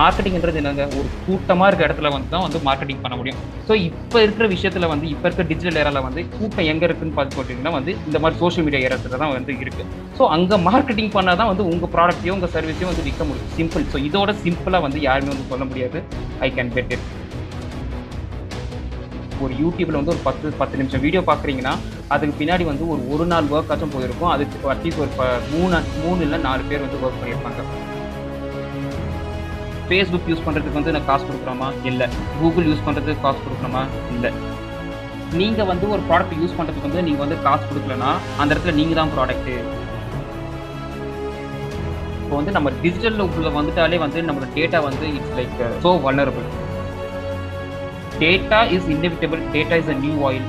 மார்க்கெட்டிங்ன்றது என்னங்க? ஒரு கூட்டமாக இருக்க இடத்துல வந்து தான் வந்து மார்க்கெட்டிங் பண்ண முடியும். ஸோ இப்போ இருக்கிற விஷயத்தில் வந்து இப்போ இருக்கிற டிஜிட்டல் ஏரால வந்து கூட்டம் எங்கே இருக்குன்னு பார்த்து போட்டீங்கன்னா வந்து இந்த மாதிரி சோஷியல் மீடியா ஏரத்துல தான் வந்து இருக்கு. ஸோ அங்கே மார்க்கெட்டிங் பண்ணால் தான் வந்து உங்கள் ப்ராடக்ட்டையும் உங்கள் சர்வீஸையும் வந்து விற்க முடியும். சிம்பிள் ஸோ இதோட சிம்பிளாக வந்து யாருமே வந்து சொல்ல முடியாது. ஐ கேன் பெட் இட் ஒரு யூடியூப்ல வந்து ஒரு பத்து பத்து நிமிஷம் வீடியோ பாக்குறீங்கன்னா அதுக்கு பின்னாடி வந்து ஒரு ஒரு நாள் ஒர்க் ஆச்சும் போயிருக்கும். அதுக்கு அட்லீஸ்ட் ஒரு ப- மூணு மூணு இல்லை நாலு பேர் வந்து ஒர்க் பண்ணியிருப்பாங்க. ஃபேஸ்புக் யூஸ் பண்ணுறதுக்கு வந்து நான் காசு கொடுக்குறோமா இல்லை. கூகுள் யூஸ் பண்ணுறதுக்கு காசு கொடுக்குறோமா இல்லை. நீங்கள் வந்து ஒரு ப்ராடக்ட் யூஸ் பண்ணுறதுக்கு வந்து நீங்கள் வந்து காசு கொடுக்கலனா அந்த இடத்துல நீங்கள் தான் ப்ராடக்ட்டு இப்போ வந்து நம்ம டிஜிட்டல் உள்ள வந்துட்டாலே வந்து நம்மளோட டேட்டா வந்து it's like so vulnerable data is inevitable data is a new oil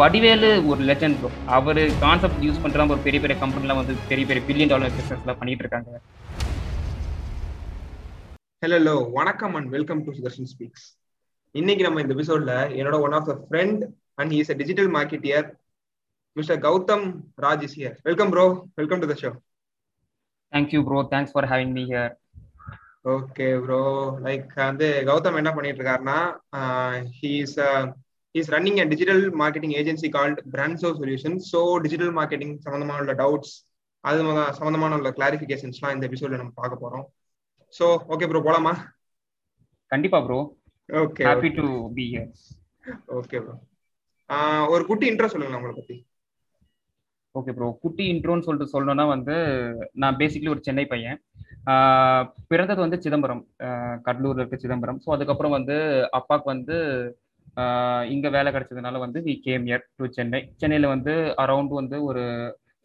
Vadivelu ஒரு லெஜண்ட் ப்ரோ அவர் கான்செப்ட் யூஸ் பண்ணுறாங்க ஒரு பெரிய பெரிய கம்பெனிலாம் வந்து பெரிய பெரிய பில்லியன் டாலர் பிஸ்னஸ்லாம் பண்ணிட்டு இருக்காங்க. ஹலோ ஹலோ வணக்கம் and welcome to Sudarshan speaks இன்னைக்கு நம்ம இந்த எபிசோட்ல என்னோட one of the friend and he's a digital marketeer mister Gautham Raj is here welcome bro welcome to the show thank you bro thanks for having me here okay bro like வந்து கௌதம் என்ன பண்ணிட்டு இருக்காருன்னா he's he's running a digital marketing agency called Pranzo solution so digital marketing சம்மந்தமான உள்ள doubts அது சம்மந்தமான உள்ள கிளாரிஃபிகேஷன்ஸ்லாம் இந்த எபிசோட்ல நம்ம பார்க்க போறோம். ஸோ ஓகே ப்ரோ போலாமா? கண்டிப்பா bro okay happy to be here okay bro ஒரு குட்டி இன்ட்ரோ சொல்லுங்க உங்களை பத்தி. ஓகே ப்ரோ குட்டி இன்ட்ரோன்னு சொல்லிட்டு சொல்லணும்னா வந்து நான் பேசிக்கலி ஒரு சென்னை பையன். பிறந்தது வந்து சிதம்பரம். கடலூர்ல இருக்க சிதம்பரம். ஸோ அதுக்கப்புறம் வந்து அப்பாவுக்கு வந்து இங்க வேலை கிடைச்சதுனால வந்து we came here to Chennai சென்னையில வந்து அரௌண்ட் வந்து ஒரு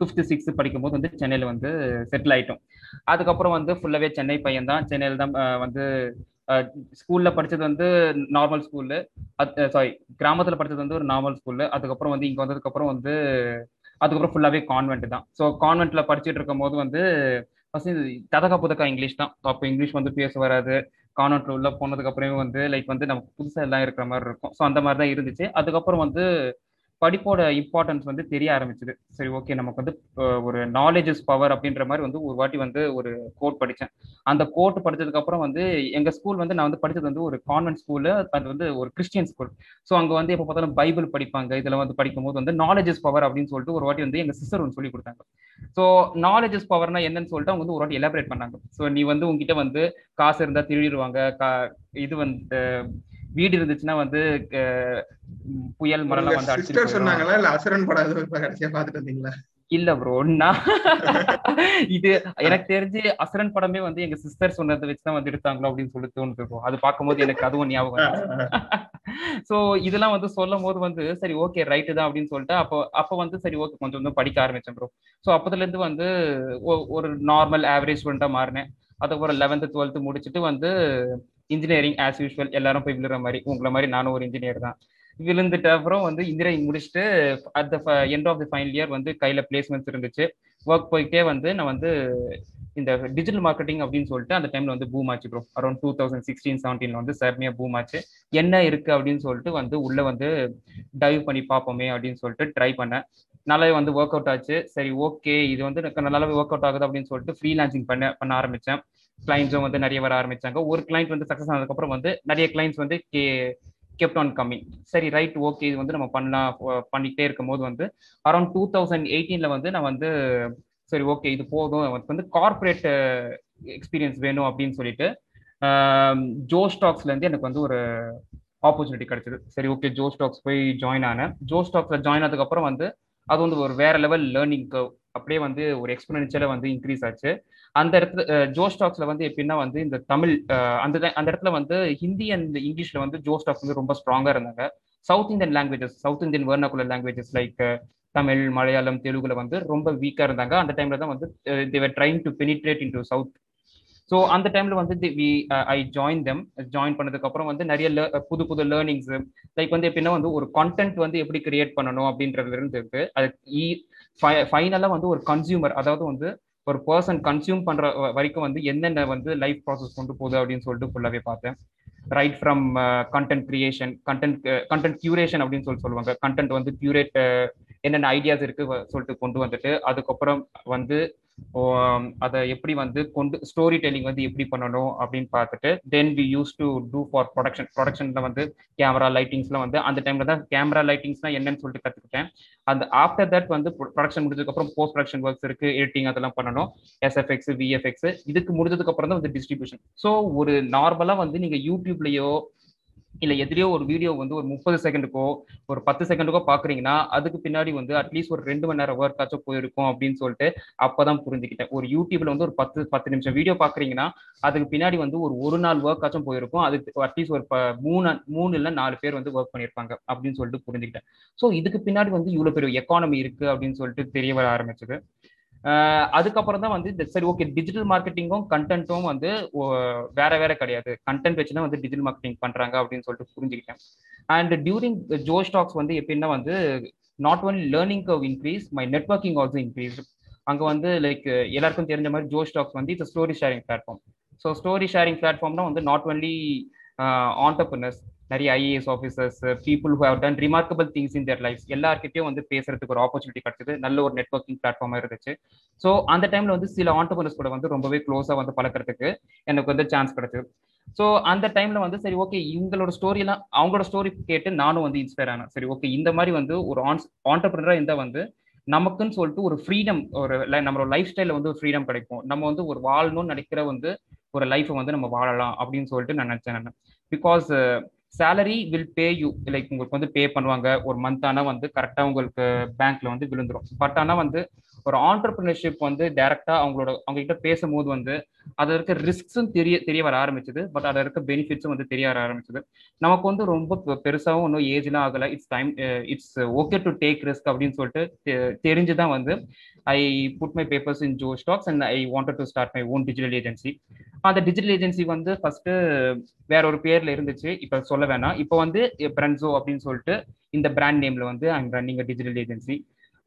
ஃபிஃப்த் சிக்ஸ்த் படிக்கும்போது வந்து சென்னையில் வந்து செட்டில் ஆயிட்டோம். அதுக்கப்புறம் வந்து ஃபுல்லாகவே சென்னை பையன் தான் சென்னையில் தான் வந்து ஸ்கூல்ல படிச்சது வந்து நார்மல் ஸ்கூலு சாரி கிராமத்துல படிச்சது வந்து ஒரு நார்மல் ஸ்கூலு அதுக்கப்புறம் வந்து இங்க வந்ததுக்கு அப்புறம் வந்து அதுக்கப்புறம் ஃபுல்லாவே கான்வென்ட் தான். ஸோ கான்வென்ட்ல படிச்சுட்டு இருக்கும் போது வந்து ஃபர்ஸ்ட் ததகா புதக்கா இங்கிலீஷ் தான். அப்போ இங்கிலீஷ் வந்து பேச வராது. கான்வென்ட்ல உள்ள போனதுக்கு அப்புறமே வந்து லைக் வந்து நமக்கு புதுசா எல்லாம் இருக்கிற மாதிரி இருக்கும். ஸோ அந்த மாதிரி தான் இருந்துச்சு. அதுக்கப்புறம் வந்து படிப்போட இம்பார்ட்டன்ஸ் வந்து தெரிய ஆரம்பிச்சது. சரி ஓகே நமக்கு வந்து ஒரு நாலேஜ் இஸ் பவர் அப்படின்ற மாதிரி வந்து ஒரு வாட்டி வந்து ஒரு கோட் படித்தேன். அந்த கோட் படித்ததுக்கு அப்புறம் வந்து எங்க ஸ்கூல் வந்து நான் வந்து படித்தது வந்து ஒரு கான்வென்ட் ஸ்கூலு அது வந்து ஒரு கிறிஸ்டியன் ஸ்கூல் ஸோ அங்கே வந்து எப்போ பார்த்தாலும் பைபிள் படிப்பாங்க. இதில் வந்து படிக்கும்போது வந்து நாலேஜ் இஸ் பவர் அப்படின்னு சொல்லிட்டு ஒரு வாட்டி வந்து எங்க சிஸ்டர் ஒன்று சொல்லி கொடுத்தாங்க. ஸோ நாலேஜ் இஸ் பவர்னா என்னன்னு சொல்லிட்டு அவங்க வந்து ஒரு வாட்டி எலாபரேட் பண்ணாங்க. ஸோ நீ வந்து உங்ககிட்ட வந்து காசு இருந்தால் திருடிடுவாங்க கா- இது வந்து வீடு இருந்துச்சுன்னா வந்து புயல் மரம்லாம் வந்து போயிடும். சொன்னாங்களா இல்ல அசுரன் படம் எதுவும் இப்ப கடைசியா பாத்துட்டு வந்தீங்களா? இல்ல ப்ரோ நான் இது எனக்கு தெரிஞ்சு அசுரன் படமே வந்து எங்க சிஸ்டர் சொன்னதை வச்சுதான் வந்து எடுத்தாங்களோ அப்படின்னு சொல்லி தோணுது. அது பார்க்கும்போது எனக்கு அதுவும் ஞாபகம் சோ இதெல்லாம் வந்து சொல்லும் போது வந்து சரி ஓகே ரைட்டு தான் அப்படின்னு சொல்லிட்டு அப்போ அப்போ வந்து சரி ஓகே கொஞ்சம் கொஞ்சம் படிக்க ஆரம்பிச்சேன் ப்ரோ ஸோ அப்போதுல இருந்து வந்து ஒரு நார்மல் ஆவரேஜ் ஸ்டூடெண்டா மாறினேன். அதுக்கப்புறம் லெவன்த்து டுவெல்த்து முடிச்சுட்டு வந்து இன்ஜினியரிங் ஆஸ் யூஸ்வல் எல்லாரும் போய் விழுற மாதிரி உங்களை மாதிரி நானும் ஒரு இன்ஜினியர் தான். விழுந்துட்ட அப்புறம் வந்து இன்ஜினியரிங் முடிச்சுட்டு at the end of the final year வந்து கையில் பிளேஸ்மெண்ட்ஸ் இருந்துச்சு. ஒர்க் போயிட்டே வந்து நான் வந்து இந்த டிஜிட்டல் மார்க்கெட்டிங் அப்படின்னு சொல்லிட்டு அந்த டைம்ல வந்து பூம் ஆச்சு bro around two thousand sixteen செவன்டீன்ல வந்து செம்மையா பூம் ஆச்சு. என்ன இருக்கு அப்படின்னு சொல்லிட்டு வந்து உள்ள வந்து டைவ் பண்ணி பார்ப்போமே அப்படின்னு சொல்லிட்டு ட்ரை பண்ணேன். நல்லாவே வந்து ஒர்க் அவுட் ஆச்சு. சரி ஓகே இது வந்து எனக்கு நல்லாவே ஒர்க் அவுட் ஆகுது அப்படின்னு சொல்லிட்டு ஃப்ரீலான்சிங் பண்ண பண்ண ஆரம்பிச்சேன். கிளைண்ட்ஸும் வந்து நிறைய வர ஆரம்பிச்சாங்க. ஒரு கிளைண்ட் வந்து சக்ஸஸ் ஆனதுக்கப்புறம் வந்து நிறைய கிளைண்ட்ஸ் வந்து கே கெப்ட் ஆன் கம்மிங் சரி ரைட் ஓகே இது வந்து நம்ம பண்ணலாம் பண்ணிகிட்டே பண்ணிக்கிட்டே இருக்கும் போது வந்து அரௌண்ட் டூ தௌசண்ட் எயிட்டீன்ல வந்து நான் வந்து சரி ஓகே இது போதும். எனக்கு வந்து கார்பரேட் எக்ஸ்பீரியன்ஸ் வேணும் அப்படின்னு சொல்லிட்டு ஜோ ஸ்டாக்ஸ்லேருந்து எனக்கு வந்து ஒரு ஆப்பர்ச்சுனிட்டி கிடைச்சது. சரி ஓகே ஜோ ஸ்டாக்ஸ் போய் ஜாயின் ஆனேன். ஜோ ஸ்டாக்ஸில் ஜாயின் ஆனதுக்கப்புறம் வந்து அது வந்து ஒரு வேற லெவல் லேர்னிங் அப்படியே வந்து ஒரு எக்ஸ்பெரின்ஷியலா வந்து இன்க்ரீஸ் ஆச்சு. அந்த இடத்துல ஜோ ஸ்டாக்ஸ்ல வந்து எப்படின்னா வந்து இந்த தமிழ் அந்த அந்த இடத்துல வந்து ஹிந்தி அண்ட் இங்கிலீஷ்ல வந்து ஜோ ஸ்டாக்ஸ் வந்து ரொம்ப ஸ்ட்ராங்கா இருந்தாங்க. South Indian languages south Indian vernacular languages like Tamil Malayalam தெலுங்குல வந்து ரொம்ப வீக்கா இருந்தாங்க. அந்த டைம்ல தான் வந்து they were trying to penetrate into south so அந்த டைம்ல வந்து we I join them join பண்ணதுக்கு அப்புறம் வந்து நிறைய புது புது லேர்னிங்ஸ் லைக் வந்து எப்படின்னா வந்து ஒரு கண்டென்ட் வந்து எப்படி கிரியேட் பண்ணணும் அப்படின்றதுல இருந்து இருக்கு. அது ஃபைனலா e, வந்து ஒரு கன்சியூமர் அதாவது வந்து ஒரு பர்சன் கன்சியூம் பண்ற வரைக்கும் வந்து என்னென்ன வந்து லைஃப் ப்ராசஸ் கொண்டு போகுது அப்படின்னு சொல்லிட்டு ஃபுல்லாவே பார்த்தேன். Right from content creation content content curation அப்படின்னு சொல்லி சொல்லுவாங்க. கண்டென்ட் வந்து கியூரேட் என்னென்ன ஐடியாஸ் இருக்கு வ- சொல்லிட்டு கொண்டு வந்துட்டு அதுக்கப்புறம் வந்து அதை எப்படி வந்து கொண்டு ஸ்டோரி டெல்லிங் வந்து எப்படி பண்ணணும் அப்படின்னு பார்த்துட்டு then we use to do for production ப்ரொடக்ஷன்ல வந்து கேமரா லைட்டிங்ஸ்லாம் வந்து அந்த டைம்ல தான் கேமரா லைட்டிங்ஸ்லாம் என்னன்னு சொல்லிட்டு கற்றுக்கிட்டேன் அந்த ஆஃப்டர் தட் வந்து ப்ரொடக்ஷன் முடிஞ்சதுக்கப்புறம் போஸ்ட் ப்ரொடக்ஷன் ஒர்க்ஸ் இருக்கு எடிட்டிங் அதெல்லாம் பண்ணணும். எஸ்எஃப்எக்ஸ் விஎஃப்எக்ஸ் இதுக்கு முடிஞ்சதுக்கு அப்புறம் தான் வந்து டிஸ்ட்ரிபியூஷன் ஸோ ஒரு நார்மலா வந்து நீங்க யூடியூப்லயோ இல்லை எதிரியோ ஒரு வீடியோ வந்து ஒரு முப்பது செகண்டுக்கோ ஒரு பத்து செகண்டுக்கோ பார்க்குறீங்கன்னா அதுக்கு பின்னாடி வந்து அட்லீஸ்ட் ஒரு ரெண்டு மணி நேரம் ஒர்க் ஆச்சும் போயிருக்கும் அப்படின்னு சொல்லிட்டு அப்போ தான் புரிஞ்சுக்கிட்டேன். ஒரு யூடியூப்ல வந்து ஒரு பத்து பத்து நிமிஷம் வீடியோ பார்க்குறீங்கன்னா அதுக்கு பின்னாடி வந்து ஒரு ஒரு நாள் ஒர்க் ஆச்சும் போயிருக்கும். அதுக்கு அட்லீஸ்ட் ஒரு மூணு மூணு இல்லை நாலு பேர் வந்து ஒர்க் பண்ணியிருப்பாங்க அப்படின்னு சொல்லிட்டு புரிஞ்சுக்கிட்டேன். ஸோ இதுக்கு பின்னாடி வந்து இவ்வளோ பெரிய எக்கானமி இருக்கு அப்படின்னு சொல்லிட்டு தெரிய வர ஆரம்பிச்சது. அதுக்கப்புறம் தான் வந்து சரி ஓகே டிஜிட்டல் மார்க்கெட்டிங்கும் கண்டென்ட்டும் வந்து வேற வேற கிடையாது. கண்டென்ட் வச்சு தான் வந்து டிஜிட்டல் மார்க்கெட்டிங் பண்றாங்க அப்படின்னு சொல்லிட்டு புரிஞ்சுக்கிட்டேன். அண்ட் டியூரிங் ஜோ ஸ்டாக்ஸ் வந்து எப்படின்னா வந்து not only learning how increase my networking also increase அங்கே வந்து லைக் எல்லாருக்கும் தெரிஞ்ச மாதிரி ஜோ ஸ்டாக்ஸ் வந்து it's story sharing platform so story sharing பிளாட்ஃபார்ம்னா வந்து நாட் ஒன்லி ஆண்டர்பிரினர்ஸ் நிறைய IAS officers people who have done remarkable things in their life எல்லாருக்கிட்டையும் வந்து பேசுறதுக்கு ஒரு ஆப்பர்ச்சுனிட்டி கிடைச்சது. நல்ல ஒரு நெட்ஒர்க்கிங் பிளாட்ஃபார்மாக இருந்துச்சு. ஸோ அந்த டைம்ல வந்து சில ஆண்டர்பனர்ஸ் கூட வந்து ரொம்பவே க்ளோஸாக வந்து பழக்கிறதுக்கு எனக்கு வந்து சான்ஸ் கிடைச்சது ஸோ அந்த டைம்ல வந்து சரி ஓகே இவங்களோட ஸ்டோரி எல்லாம் அவங்களோட ஸ்டோரி கேட்டு நானும் வந்து இன்ஸ்பயர் ஆனேன். சரி ஓகே இந்த மாதிரி வந்து ஒரு ஆன் ஆண்டர்பிரினராக இருந்தால் வந்து நமக்குன்னு சொல்லிட்டு ஒரு ஃப்ரீடம் ஒரு நம்மளோட லைஃப் ஸ்டைல வந்து ஒரு ஃப்ரீடம் கிடைக்கும். நம்ம வந்து ஒரு வாழணும்னு நினைக்கிற வந்து ஒரு லைஃப்பை வந்து நம்ம வாழலாம் அப்படின்னு சொல்லிட்டு நான் நினைச்சேன் because salary will pay you like உங்களுக்கு வந்து பே பண்ணுவாங்க. ஒரு மந்த் ஆனால் வந்து கரெக்டாக உங்களுக்கு பேங்க்ல வந்து விழுந்துரும். பட் ஆனால் வந்து ஒரு ஆண்டர்பிரினர்ஷிப் வந்து டைரக்டா அவங்களோட அவங்க கிட்ட பேசும்போது வந்து அதில் இருக்க ரிஸ்க்ஸும் தெரிய தெரிய வர ஆரம்பிச்சது. பட் அதில் இருக்க பெனிஃபிட்ஸும் வந்து தெரிய வர ஆரம்பிச்சது. நமக்கு வந்து ரொம்ப பெருசாகவும் ஒன்றும் ஏஜ்லாம் ஆகலை. It's time it's okay to take risk அப்படின்னு சொல்லிட்டு தெரிஞ்சு தான் வந்து I put my papers in Josh Talks and I wanted to start my own digital agency அந்த டிஜிட்டல் ஏஜென்சி வந்து ஃபர்ஸ்ட் வேற ஒரு பேர்ல இருந்துச்சு. இப்ப சொல்ல வேணாம். இப்போ வந்து பிரன்சோ அப்படின்னு சொல்லிட்டு இந்த பிராண்ட் நேம்ல வந்து ஐம் ரன்னிங் டிஜிட்டல் ஏஜென்சி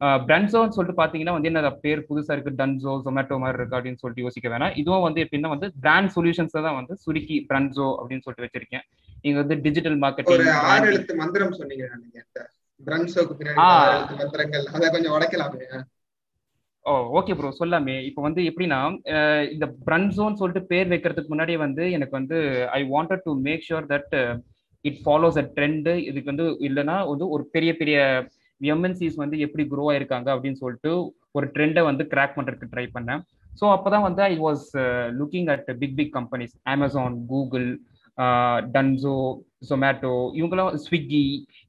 பிரன்சோன்னு சொல்லிட்டு பாத்தீங்கன்னா வந்து என்ன பேர் புதுசா இருக்கு. டன்சோ ஜொமேட்டோ மாதிரி இருக்கு அப்படின்னு சொல்லிட்டு யோசிக்க வேணாம். இதுவும் வந்து எப்படின்னா வந்து பிராண்ட் சொல்யூஷன்ஸ் தான் வந்து சுருக்கி பிரன்சோ அப்படின்னு சொல்லிட்டு வச்சிருக்கேன். நீங்க வந்து டிஜிட்டல் மார்க்கெட்டிங் ஆறு எழுத்து மந்திரம் சொன்னீங்க நீங்க பிரன்சோக்கு பின்னாடி ஆறு எழுத்து மந்திரங்கள். அதை கொஞ்சம் உடைக்கலாமே? ஓ ஓகே ப்ரோ சொல்லாமே. இப்போ வந்து எப்படின்னா இந்த பிரன்சோன்னு சொல்லிட்டு பேர் வைக்கிறதுக்கு முன்னாடியே வந்து எனக்கு வந்து I wanted to make sure that it follows a trend இதுக்கு வந்து இல்லைன்னா வந்து ஒரு பெரிய பெரிய எம்என்சிஸ் வந்து எப்படி குரோ ஆயிருக்காங்க அப்படின்னு சொல்லிட்டு ஒரு ட்ரெண்டை வந்து கிராக் பண்றதுக்கு ட்ரை பண்ணேன். ஸோ அப்போதான் வந்து I was looking at big big companies Amazon Google Dunzo Zomato இவங்கெல்லாம் ஸ்விக்கி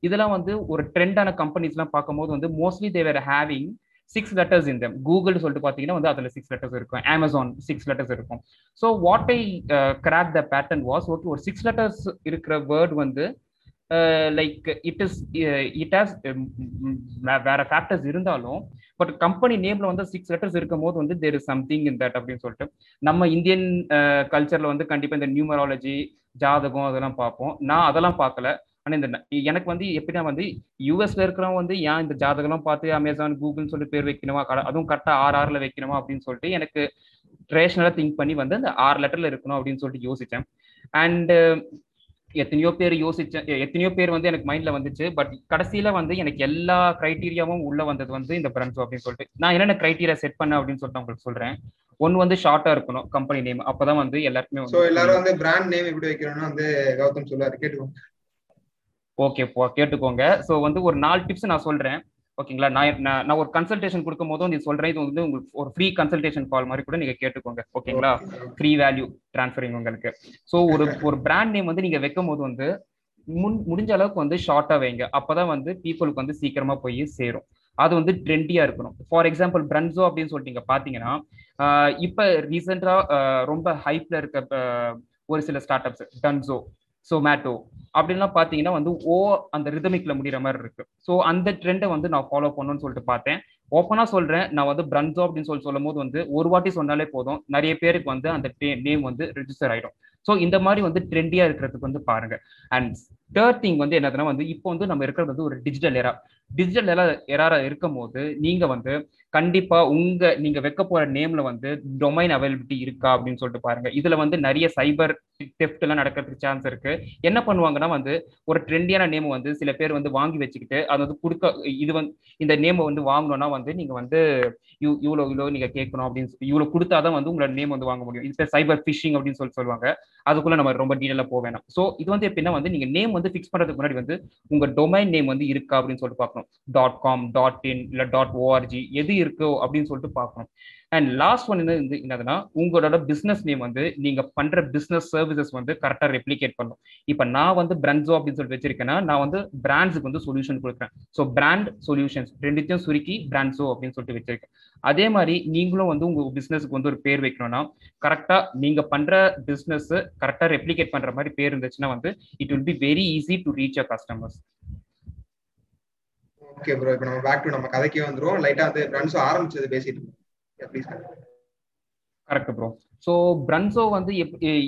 இதெல்லாம் வந்து ஒரு ட்ரெண்டான கம்பெனிஸ்லாம் பார்க்கும்போது வந்து mostly they were having six letters இந்த கூகுள் சொல்லிட்டு பார்த்தீங்கன்னா வந்து அதில் சிக்ஸ் லெட்டர்ஸ் இருக்கும். அமேசான் சிக்ஸ் லெட்டர்ஸ் இருக்கும். So what I crack the pattern was okay ஒரு சிக்ஸ் லெட்டர்ஸ் இருக்கிற வேர்ட் வந்து like it is it has வேற ஃபேக்டர்ஸ் இருந்தாலும் பட் கம்பெனி நேம்ல வந்து சிக்ஸ் லெட்டர்ஸ் இருக்கும் போது வந்து there is something in that அப்படின்னு சொல்லிட்டு நம்ம இந்தியன் கல்ச்சர்ல வந்து கண்டிப்பா இந்த நியூமராலஜி ஜாதகம் அதெல்லாம் பார்ப்போம். நான் அதெல்லாம் பார்க்கல. ஆனா இந்த எனக்கு வந்து எப்படின்னா வந்து யூஎஸ்ல இருக்கிறவங்க வந்து ஏன் இந்த ஜாதகம்லாம் பார்த்து அமேசான் கூகுள்னு சொல்லி பேர் வைக்கணுமா? அதுவும் கரெக்டா ஆறு ஆறுல வைக்கணுமா? அப்படின்னு சொல்லிட்டு எனக்கு ரேஷனலா திங்க் பண்ணி வந்து அந்த ஆறு லெட்டர்ல இருக்கணும் அப்படின்னு சொல்லிட்டு யோசிச்சேன் அண்ட் எத்தனையோ பேர் யோசிச்சேன் எத்தனையோ பேர் வந்து எனக்கு மைண்ட்ல வந்துச்சு. பட் கடைசியில வந்து எனக்கு எல்லா கிரைட்டீரியாவும் உள்ள வந்தது வந்து இந்த பிரன்சோ அப்படின்னு சொல்லிட்டு. நான் என்னென்ன கிரைட்டீரியா செட் பண்ண அப்படின்னு சொல்லிட்டு உங்களுக்கு சொல்றேன். ஒன்னு வந்து ஷார்ட்டா இருக்கணும் கம்பெனி நேம் அப்பதான் வந்து எல்லாருக்குமே சோ எல்லாரும் வந்து பிராண்ட் நேம் எப்படி வைக்கணும்னு வந்து கௌதம் சொல்லுவாரு கேட்டுக்கோங்க. ஓகே கேட்டுக்கோங்க. ஸோ வந்து ஒரு நாலு டிப்ஸ் நான் சொல்றேன். ஓகேங்களா? நான் நான் ஒரு கன்சல்டேஷன் கொடுக்கும் போதும் நீ சொல்றேன் இது வந்து உங்களுக்கு ஒரு ஃப்ரீ கன்சல்டேஷன் கால் மாதிரி கூட நீங்க கேட்டுக்கோங்க. ஓகேங்களா? ஃப்ரீ வேல்யூ டிரான்ஸ்ஃபரிங் உங்களுக்கு. ஸோ ஒரு ஒரு பிராண்ட் நேம் வந்து நீங்க வைக்கும் போது வந்து முன் முடிஞ்ச அளவுக்கு வந்து ஷார்ட்டா வைங்க. அப்பதான் வந்து பீப்புளுக்கு வந்து சீக்கிரமா போய் சேரும். அது வந்து ட்ரெண்டியா இருக்கணும். ஃபார் எக்ஸாம்பிள் பிரன்சோ அப்படின்னு சொல்லிட்டு நீங்க பாத்தீங்கன்னா இப்ப ரீசெண்டா ரொம்ப ஹைப்ல இருக்க ஒரு சில ஸ்டார்ட் அப்ஸ் டன்சோ சொமேட்டோ அப்படின்லாம் பார்த்தீங்கன்னா வந்து ஓ அந்த ரிதமிக்ல முடிகிற மாதிரி இருக்கு. ஸோ அந்த ட்ரெண்டை வந்து நான் ஃபாலோ பண்ணணும்னு சொல்லிட்டு பார்த்தேன். ஓப்பனாக சொல்றேன். நான் வந்து பிரன்சோ அப்படின்னு சொல்லி சொல்லும் போது வந்து ஒரு வாட்டி சொன்னாலே போதும். நிறைய பேருக்கு வந்து அந்த நேம் வந்து ரிஜிஸ்டர் ஆயிடும். ஸோ இந்த மாதிரி வந்து ட்ரெண்டியாக இருக்கிறதுக்கு வந்து பாருங்க. அண்ட் தேர்ட் திங் வந்து என்னதுன்னா வந்து இப்போ வந்து நம்ம இருக்கிறது வந்து ஒரு டிஜிட்டல் எரா டிஜிட்டல் எரா எராரா இருக்கும் போது நீங்கள் வந்து கண்டிப்பா உங்க நீங்க வைக்க போற நேம்ல வந்து டொமைன் அவைலபிலிட்டி இருக்கா அப்படின்னு சொல்லிட்டு பாருங்க. இதுல வந்து நிறைய சைபர் டெஃப்ட் எல்லாம் நடக்கிறதுக்கு சான்ஸ் இருக்கு. என்ன பண்ணுவாங்கன்னா வந்து ஒரு ட்ரெண்டியான நேம் வந்து சில பேர் வந்து வாங்கி வச்சுக்கிட்டு அது வந்து கொடுக்க இது வந்து இந்த நேம் வந்து வாங்கணும்னா வந்து நீங்க வந்து இவ்வளோ இவ்வளோ நீங்க கேட்கணும் அப்படின்னு இவ்வளோ கொடுத்தாதான் வந்து உங்களோட நேம் வந்து வாங்க முடியும். இது சைபர் ஃபிஷிங் அப்படின்னு சொல்லி சொல்லுவாங்க. அதுக்குள்ள நம்ம ரொம்ப டீட்டெயிலா போக வேணாம். ஸோ இது வந்து எப்படின்னா வந்து நீங்க நேம் வந்து ஃபிக்ஸ் பண்றதுக்கு முன்னாடி வந்து உங்க டொமைன் நேம் வந்து இருக்கா அப்படின்னு சொல்லிட்டு பார்க்கணும். டாட் காம் டாட் இன் இல்லை டாட் ஓஆர்ஜி எது இருக்கோ அப்படின்னு சொல்லிட்டு பார்க்கணும். அண்ட் லாஸ்ட் ஒன் என்ன என்னதுன்னா உங்களோட பிசினஸ் நேம் வந்து நீங்க பண்ற பிசினஸ் சர்வீசஸ் வந்து கரெக்டா ரெப்ளிகேட் பண்ணும் இப்போ நான் வந்து பிராண்ட்ஸோ அப்படின்னு சொல்லிட்டு வச்சிருக்கேன்னா நான் வந்து பிராண்ட்ஸுக்கு வந்து சொல்யூஷன் கொடுக்குறேன். ஸோ பிராண்ட் சொல்யூஷன்ஸ் ரெண்டுத்தையும் சுருக்கி பிராண்ட்ஸோ அப்படின்னு சொல்லிட்டு வச்சிருக்கேன். அதே மாதிரி நீங்களும் வந்து உங்க பிசினஸ்க்கு வந்து ஒரு பேர் வைக்கணும்னா கரெக்டா நீங்க பண்ற பிசினஸ் கரெக்டா ரெப்ளிகேட் பண்ற மாதிரி பேர் இருந்துச்சுன்னா வந்து it will be very easy to reach a customers okay bro இப்போ நம்ம பேக் டு நம்ம கதைக்கே வந்துரும் லைட்டா வந்து பிராண்ட்ஸோ ஆரம்பிச்சது பேசிட்டு இருக்கோம் கரெக்ட் ப்ரோ ஸோ பிரன்சோ வந்து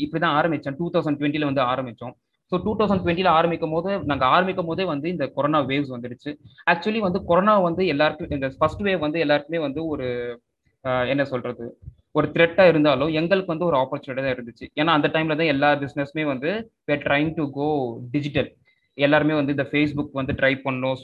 இப்படிதான் ஆரம்பிச்சோம் டூ தௌசண்ட் டுவெண்ட்டில வந்து ஆரம்பிச்சோம். ஸோ டூ தௌசண்ட் டுவெண்ட்டில ஆரம்பிக்கும் போது நாங்கள் ஆரம்பிக்கும் போதே வந்து இந்த கொரோனா வேவ்ஸ் வந்துடுச்சு. ஆக்சுவலி வந்து கொரோனா வந்து எல்லாருக்கும் இந்த ஃபர்ஸ்ட் வேவ் வந்து எல்லாருக்குமே வந்து ஒரு என்ன சொல்றது? ஒரு த்ரெட்டா இருந்தாலும் எங்களுக்கு வந்து ஒரு ஆப்பர்ச்சுனிட்டி தான் இருந்துச்சு. ஏன்னா அந்த டைம்ல தான் எல்லா பிசினஸ்மே வந்து ட்ரைங் டு கோ டிஜிட்டல் எல்லாருமே வந்து இந்த ஃபேஸ்புக் வந்து ட்ரை பண்ணோம்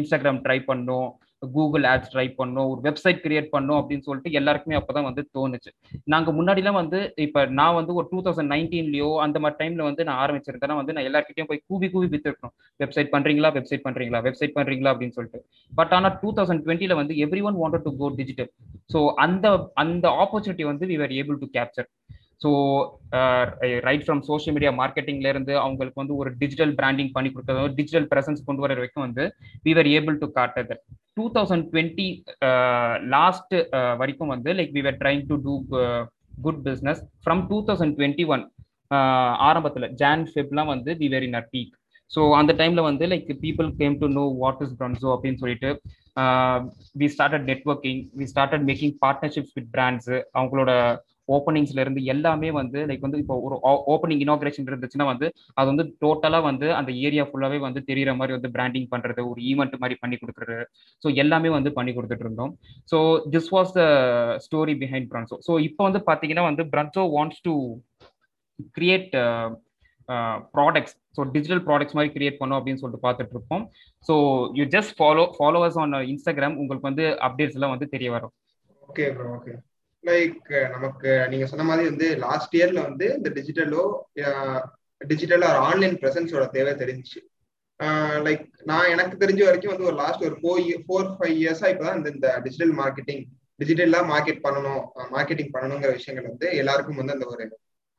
இன்ஸ்டாகிராம் ட்ரை பண்ணோம் கூகுள் ஆட்ஸ் ட்ரை பண்ணோம் ஒரு வெப்சைட் கிரியேட் பண்ணோம் அப்படின்னு சொல்லிட்டு எல்லாருக்குமே அப்பதான் வந்து தோணுச்சு. நாங்க முன்னாடிலாம் வந்து இப்ப நான் வந்து ஒரு டூ தௌசண்ட் நைன்டீன்லயோ அந்த மாதிரி டைம்ல வந்து நான் ஆரம்பிச்சிருந்தேன்னா வந்து நான் எல்லாருக்கிட்டையும் போய் கூவி கூவி வித்துருக்கணும். வெப்சைட் பண்றீங்களா வெப்சைட் பண்றீங்களா வெப்சைட் பண்றீங்களா அப்படின்னு சொல்லிட்டு. பட் ஆனா டூ தௌசண்ட் டுவெண்ட்டில வந்து every one wanted to go digital so அந்த அந்த ஆப்பர்ச்சுனிட்டி வந்து we are able to capture so right from social media மார்க்கெட்டிங்ல இருந்து அவங்களுக்கு வந்து ஒரு டிஜிட்டல் பிராண்டிங் பண்ணி கொடுக்கறது டிஜிட்டல் பிரசன்ஸ் கொண்டு வர வரைக்கும் வந்து we are able to காட்டது two thousand twenty last வரைக்கும் வந்து like we are trying to do good business from two thousand twenty one ஆரம்பத்தில் ஜான் ஃபெப்லாம் வந்து வி வேர் இன் அர் பீக் ஸோ அந்த டைம்ல வந்து like people came to know what is Pranzo அப்படின்னு சொல்லிட்டு we started networking we started making partnerships with brands அவங்களோட ஓப்பனிங்ஸ்ல இருந்து எல்லாமே வந்து லைக் வந்து இப்போ ஒரு ஓப்பனிங் இனாகிரேஷன் இருந்துச்சுன்னா வந்து அது வந்து டோட்டலா வந்து அந்த ஏரியா ஃபுல்லாவே வந்து தெரியற மாதிரி வந்து பிராண்டிங் பண்றது ஒரு ஈவெண்ட் மாதிரி பண்ணி கொடுக்குறது. ஸோ எல்லாமே வந்து பண்ணி கொடுத்துட்டு இருந்தோம். So this was the story behind Pranzo so இப்போ வந்து பாத்தீங்கன்னா வந்து Pranzo wants to create products so digital products மாதிரி கிரியேட் பண்ணோம் அப்படின்னு சொல்லிட்டு பார்த்துட்டு இருப்போம். So you just follow followers on Instagram உங்களுக்கு வந்து அப்டேட்ஸ் எல்லாம் வந்து தெரிய வரும். ஓகே ப்ரோ ஓகே லைக் நமக்கு நீங்க சொன்ன மாதிரி வந்து லாஸ்ட் இயர்ல வந்து இந்த டிஜிட்டலோ டிஜிட்டல் ஆர் ஆன்லைன் பிரசன்ஸோட தேவை தெரிஞ்சிச்சு. லைக் நான் எனக்கு தெரிஞ்ச வரைக்கும் வந்து ஒரு லாஸ்ட் ஒரு ஃபோர் ஃபோர் ஃபைவ் இயர்ஸா இப்பதான் இந்த இந்த டிஜிட்டல் மார்க்கெட்டிங் டிஜிட்டலா மார்க்கெட் பண்ணணும் மார்க்கெட்டிங் பண்ணணுங்கிற விஷயங்கள் வந்து எல்லாருக்கும் வந்து அந்த ஒரு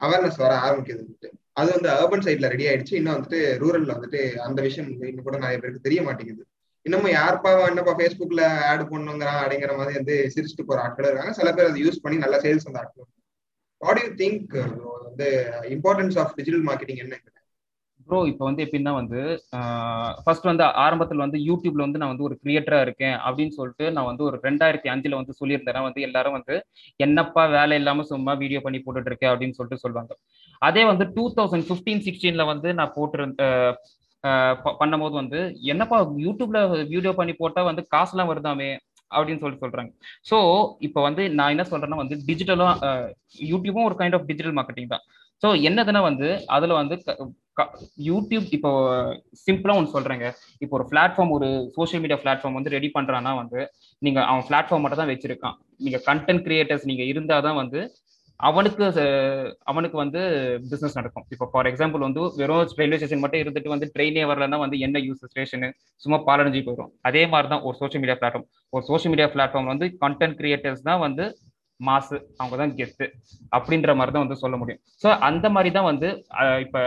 அவேர்னஸ் வர ஆரம்பிக்குது வந்துட்டு. அது வந்து அர்பன் சைட்ல ரெடி ஆயிடுச்சு. இன்னும் வந்துட்டு ரூரல்ல வந்துட்டு அந்த விஷயம் இன்னும் கூட நிறைய பேருக்கு தெரிய மாட்டேங்குது. இன்னமும் யாருப்பா என்னப்பா ஃபேஸ்புக்ல ஆட் பண்ணுங்கிறான் அப்படிங்கிற மாதிரி வந்து சிரிச்சுட்டு போற ஆட்கள் இருக்காங்க. சில பேர் அதை யூஸ் பண்ணி நல்லா சேல்ஸ் வந்து ஆட்கள் வாட் யூ திங்க் வந்து இம்பார்ட்டன்ஸ் ஆஃப் டிஜிட்டல் மார்க்கெட்டிங் என்ன ப்ரோ இப்போ வந்து எப்படின்னா வந்து ஃபர்ஸ்ட் வந்து ஆரம்பத்தில் வந்து யூடியூப்ல வந்து நான் வந்து ஒரு கிரியேட்டரா இருக்கேன் அப்படின்னு சொல்லிட்டு நான் வந்து ஒரு ரெண்டாயிரத்தி அஞ்சுல வந்து சொல்லியிருந்தேன். வந்து எல்லாரும் வந்து என்னப்பா வேலை இல்லாம சும்மா வீடியோ பண்ணி போட்டுட்டு இருக்கேன் அப்படின்னு சொல்லிட்டு சொல்லுவாங்க. அதே வந்து டூ தௌசண்ட் ஃபிஃப்டீன் சிக்ஸ்டீன்ல வந்து நான் போட்டிருந்த பண்ணும்போது வந்து என்னப்பா யூடியூப்ல வீடியோ பண்ணி போட்டா வந்து காசுலாம் வருதாமே? அப்படின்னு சொல்லிட்டு சொல்றாங்க. ஸோ இப்போ வந்து நான் என்ன சொல்றேன்னா வந்து டிஜிட்டலும் யூடியூபும் ஒரு கைண்ட் ஆஃப் டிஜிட்டல் மார்க்கெட்டிங் தான். ஸோ என்னதுன்னா வந்து அதுல வந்து யூடியூப் இப்போ சிம்பிளா ஒன்று சொல்றேங்க. இப்போ ஒரு பிளாட்ஃபார்ம் ஒரு சோஷியல் மீடியா பிளாட்ஃபார்ம் வந்து ரெடி பண்றான்னா வந்து நீங்க அவன் பிளாட்ஃபார்ம் மட்டும் தான் வச்சிருக்கான். நீங்க கண்டென்ட் கிரியேட்டர்ஸ் நீங்க இருந்தாதான் வந்து அவனுக்கு அவனுக்கு வந்து பிசினஸ் நடக்கும். இப்போ ஃபார் எக்ஸாம்பிள் வந்து வெறும் ரயில்வே ஸ்டேஷன் மட்டும் இருந்துட்டு வந்து ட்ரெயினே வரலன்னா வந்து என்ன யூஸ் ஸ்டேஷனு சும்மா பாலடைஞ்சு போயிடும் அதே மாதிரி தான் ஒரு சோஷியல் மீடியா பிளாட்ஃபார்ம் ஒரு சோஷியல் மீடியா பிளாட்ஃபார்ம் வந்து கண்டென்ட் கிரியேட்டர்ஸ் தான் வந்து மாசு அவங்க தான் கெத்து அப்படின்ற மாதிரி தான் வந்து சொல்ல முடியும். ஸோ அந்த மாதிரி தான் வந்து இப்போ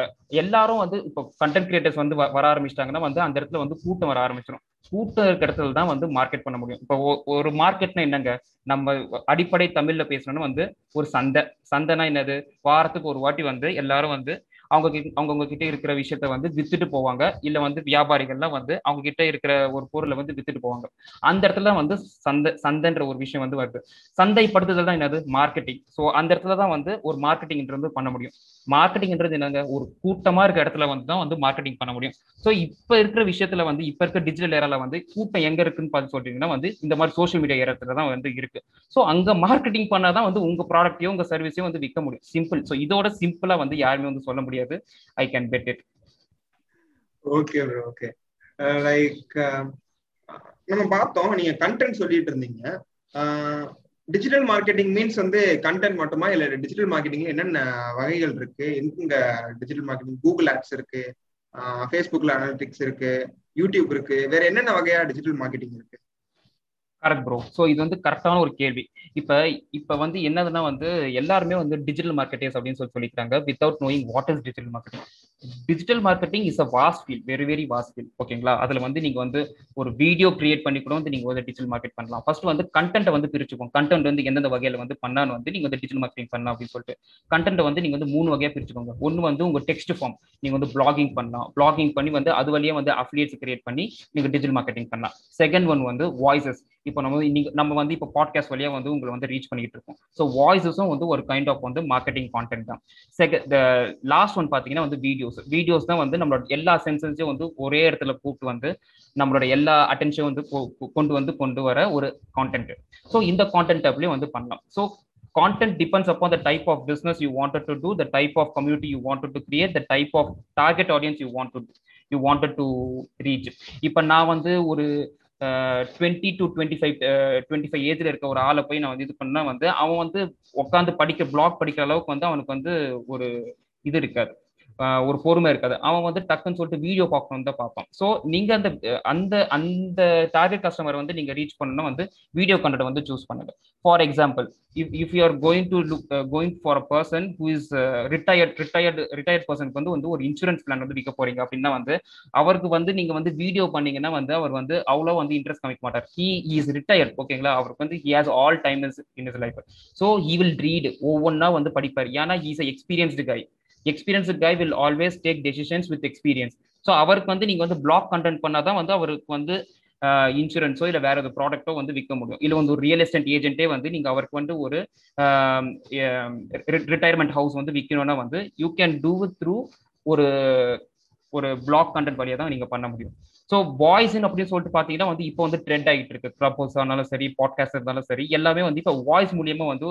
எல்லாரும் வந்து இப்போ கண்டென்ட் கிரியேட்டர்ஸ் வந்து வர ஆரம்பிச்சிட்டாங்கன்னா வந்து அந்த இடத்துல வந்து கூட்டம் வர ஆரம்பிச்சிடும் கூட்டம் இருக்க இடத்துல தான் வந்து மார்க்கெட் பண்ண முடியும். இப்போ ஒரு மார்க்கெட்னா என்னங்க? நம்ம அடிப்படை தமிழ்ல பேசணும்னு வந்து ஒரு சந்தை. சந்தைனா என்னது? வாரத்துக்கு ஒரு வாட்டி வந்து எல்லாரும் வந்து அவங்க கிட்ட கிட்ட இருக்கிற விஷயத்த வந்து வித்துட்டு போவாங்க. இல்ல வந்து வியாபாரிகள்லாம் வந்து அவங்க கிட்ட இருக்கிற ஒரு பொருளை வந்து வித்துட்டு போவாங்க. அந்த இடத்துல வந்து சந்தை சந்தைன்ற ஒரு விஷயம் வந்து வருது. சந்தைப்படுத்துதல் தான் என்னது? மார்க்கெட்டிங் ஸோ அந்த இடத்துல தான் வந்து ஒரு மார்க்கெட்டிங்ன்றது பண்ண முடியும். மார்க்கெட்டிங்ன்றது என்னங்க? ஒரு கூட்டமா இருக்க இடத்துல வந்து தான் வந்து மார்க்கெட்டிங் பண்ண முடியும். ஸோ இப்ப இருக்கிற விஷயத்துல வந்து இப்ப இருக்க டிஜிட்டல் ஏரால வந்து கூட்டம் எங்க இருக்குன்னு பார்த்து சொல்றீங்கன்னா வந்து இந்த மாதிரி சோஷியல் மீடியா ஏரத்துல தான் வந்து இருக்கு. ஸோ அங்க மார்க்கெட்டிங் பண்ணாதான் வந்து உங்க ப்ராடக்ட்டையும் உங்க சர்வீஸையும் வந்து விற்க முடியும். சிம்பிள் ஸோ இதோட சிம்பிளா வந்து யாருமே வந்து சொல்ல முடியாது. I can bet it okay okay like நம்ம பார்த்தோம். நீங்க கண்டென்ட் சொல்லிட்டு இருந்தீங்க. Uh, டிஜிட்டல் மார்க்கெட்டிங் மீன்ஸ் வந்து கண்டென்ட் மட்டுமா? இல்ல டிஜிட்டல் மார்க்கெட்டிங்ல என்னென்ன வகைகள் இருக்கு? எங்க டிஜிட்டல் மார்க்கெட்டிங் கூகுள் ஆப்ஸ் இருக்கு ஃபேஸ்புக்ல அனாலிட்டிக்ஸ் இருக்கு யூடியூப் இருக்கு. வேற என்னென்ன வகையா டிஜிட்டல் மார்க்கெட்டிங் இருக்கு? கரெக்ட் ப்ரோ ஸோ இது வந்து கரெக்டான ஒரு கேள்வி. இப்போ இப்போ வந்து என்னதுன்னா வந்து எல்லாருமே வந்து டிஜிட்டல் மார்க்கெட்டர்ஸ் அப்படின்னு சொல்லி சொல்லிக்கிறாங்க without knowing what is digital marketing digital marketing is a vast field very very vast field ஓகேங்களா அதில் வந்து நீங்கள் வந்து ஒரு வீடியோ கிரியேட் பண்ணி கூட வந்து நீங்கள் வந்து டிஜிட்டல் மார்க்கெட் பண்ணலாம். ஃபர்ஸ்ட் வந்து கண்டென்ட்டை வந்து பிரிச்சுக்கோங்க. கண்டென்ட் வந்து எந்தெந்த வகையில் வந்து பண்ணான்னு வந்து நீங்கள் வந்து டிஜிட்டல் மார்க்கெட்டிங் பண்ணலாம் அப்படின்னு சொல்லிட்டு. கண்டென்ட்டை வந்து நீங்கள் வந்து மூணு வகையாக பிரிச்சுக்கோங்க. ஒன்று வந்து உங்கள் டெக்ஸ்ட் ஃபார்ம் நீங்கள் வந்து பிளாகிங் பண்ணலாம். பிளாகிங் பண்ணி வந்து அது வழியாக வந்து அஃபிலியேட்ஸ் கிரியேட் பண்ணி நீங்கள் டிஜிட்டல் மார்க்கெட்டிங் பண்ணலாம். செகண்ட் ஒன் வந்து வாய்ஸஸ் இப்போ நம்ம நீங்கள் நம்ம வந்து இப்போ பாட்காஸ்ட் வழியாக வந்து உங்களை வந்து ரீச் பண்ணிட்டு இருக்கோம். ஸோ வாய்ஸஸும் வந்து ஒரு கைண்ட் ஆஃப் வந்து மார்க்கெட்டிங் கான்டென்ட் தான். செகண்ட் லாஸ்ட் ஒன் பார்த்தீங்கன்னா வந்து வீடியோ வீடியோஸ் வீடியோஸ் தான் வந்து நம்மளோட எல்லா சென்சஸையும் வந்து ஒரே இடத்துல கூப்பிட்டு வந்து நம்மளோட எல்லா அட்டென்ஷன் வந்து கொண்டு வந்து கொண்டு வர ஒரு கான்டென்ட் ஸோ இந்த கான்டென்ட் அப்படியே வந்து பண்ணலாம். So content depends upon the type of business you wanted to do the type of community you wanted to create the type of target audience you want to you wanted to reach. இப்ப நான் வந்து ஒரு twenty two twenty five twenty five ஏஜ்ல இருக்க ஒரு ஆளை போய் நான் வந்து இது பண்ணா வந்து அவன் வந்து உட்காந்து படிக்க பிளாக் படிக்கிற அளவுக்கு வந்து அவனுக்கு வந்து ஒரு இது இருக்காது. ஒரு பொறுமை இருக்காது. அவன் வந்து டக்குன்னு சொல்லிட்டு வீடியோ பார்க்கணும் தான் பார்ப்பான். ஸோ நீங்க அந்த அந்த அந்த டார்கெட் கஸ்டமர் வந்து நீங்க ரீச் பண்ணணும் வந்து வீடியோ கண்டென்ட் வந்து சூஸ் பண்ணுங்க. For example if if you are going to look going for a person who is retired retired retired பர்சனுக்கு வந்து வந்து ஒரு இன்சூரன்ஸ் பிளான் வந்து விற்க போறீங்க அப்படின்னா வந்து அவருக்கு வந்து நீங்க வந்து வீடியோ பண்ணீங்கன்னா வந்து அவர் வந்து அவ்வளோ வந்து இன்ட்ரெஸ்ட் காமிக்க மாட்டார். ஹீ இஸ் ரிட்டையர்ட் ஓகேங்களா அவருக்கு வந்து he has all time is in is life so he will read ஒவ்வொன்றா வந்து படிப்பார். ஏன்னா he's experienced guy experience guy will always take decisions with experience so அவருக்கு வந்து நீங்க வந்து பிளாக் கண்டென்ட் பண்ணாதான் வந்து அவருக்கு வந்து இன்சூரன்ஸோ இல்லை வேற ஒரு ப்ராடக்ட்டோ வந்து விற்க முடியும். இல்லை வந்து ஒரு ரியல் எஸ்டேட் ஏஜென்ட்டே வந்து நீங்க அவருக்கு வந்து ஒரு ரிட்டையர்மெண்ட் ஹவுஸ் வந்து விற்கணும்னா வந்து யூ கேன் டூ த்ரூ ஒரு ஒரு பிளாக் கண்டென்ட் வழியாக தான் நீங்க பண்ண முடியும். ஸோ வாய்ஸ்ன்னு அப்படின்னு சொல்லிட்டு பார்த்தீங்கன்னா வந்து இப்போ வந்து ட்ரெண்ட் ஆகிட்டு இருக்கு. ப்ரப்போஸ் ஆனாலும் சரி பாட்காஸ்ட் இருந்தாலும் சரி எல்லாமே வந்து இப்போ வாய்ஸ் மூலியமா வந்து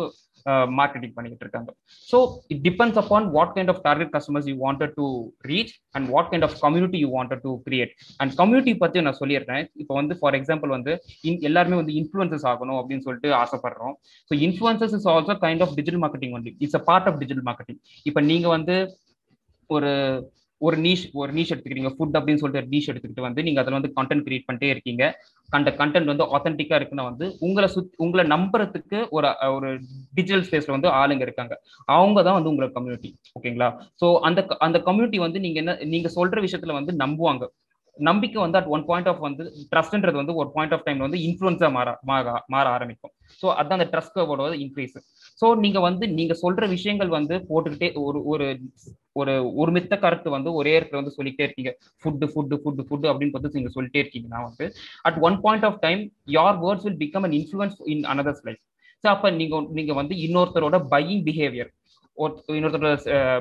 மார்க்கெட்டிங் பண்ணிக்கிட்டு இருக்காங்க. So it depends upon what kind of target customers you wanted to reach and what kind of community you wanted to create and community பற்றி நான் சொல்லிடுறேன். இப்போ வந்து ஃபார் எக்ஸாம்பிள் வந்து எல்லாருமே வந்து இன்ஃபுளுசஸ் ஆகணும் அப்படின்னு சொல்லிட்டு ஆசைப்படுறோம். So influencers is also kind of digital marketing only it's a part of digital marketing இப்போ நீங்க வந்து ஒரு ஒரு நீஷ் ஒரு நீஷ் எடுத்துக்கிறீங்க. ஃபுட் அப்படின்னு சொல்லிட்டு ஒரு நீஷ் எடுத்துக்கிட்டு வந்து நீங்க அதில் வந்து கண்டென்ட் கிரியேட் பண்ணிட்டே இருக்கீங்க. அந்த கண்டென்ட் வந்து ஆத்தென்டிக்கா இருக்குன்னா வந்து உங்களை சுத் உங்களை நம்புறதுக்கு ஒரு ஒரு டிஜிட்டல் ஸ்பேஸ்ல வந்து ஆளுங்க இருக்காங்க. அவங்க தான் வந்து உங்களோட கம்யூனிட்டி ஓகேங்களா ஸோ அந்த அந்த கம்யூனிட்டி வந்து நீங்க என்ன நீங்க சொல்ற விஷயத்துல வந்து நம்புவாங்க. நம்பிக்கை வந்து அட் ஒன் பாயிண்ட் ஆஃப் வந்து ட்ரஸ்ட்ன்றது வந்து ஒரு பாயிண்ட் ஆஃப் டைம்ல வந்து இன்ஃபுளுன்ஸா மாற மாற ஆரம்பிக்கும். ஸோ அதான் அந்த ட்ரஸ்ட் கர்வோட இன்க்ரீஸ் ஸோ நீங்க வந்து நீங்க சொல்ற விஷயங்கள் வந்து போட்டுக்கிட்டே ஒரு ஒரு ஒரு ஒரு மித்த கருத்து வந்து ஒரே இடத்துல வந்து சொல்லிட்டே இருக்கீங்க. ஃபுட்டு ஃபுட்டு ஃபுட்டு ஃபுட்டு அப்படின்னு பார்த்து நீங்க சொல்லிட்டே இருக்கீங்கன்னா வந்து. At one point of time your words will become an influence in another's life so அப்போ நீங்க நீங்க வந்து இன்னொருத்தரோட பையிங் பிஹேவியர் இன்னொருத்தரோட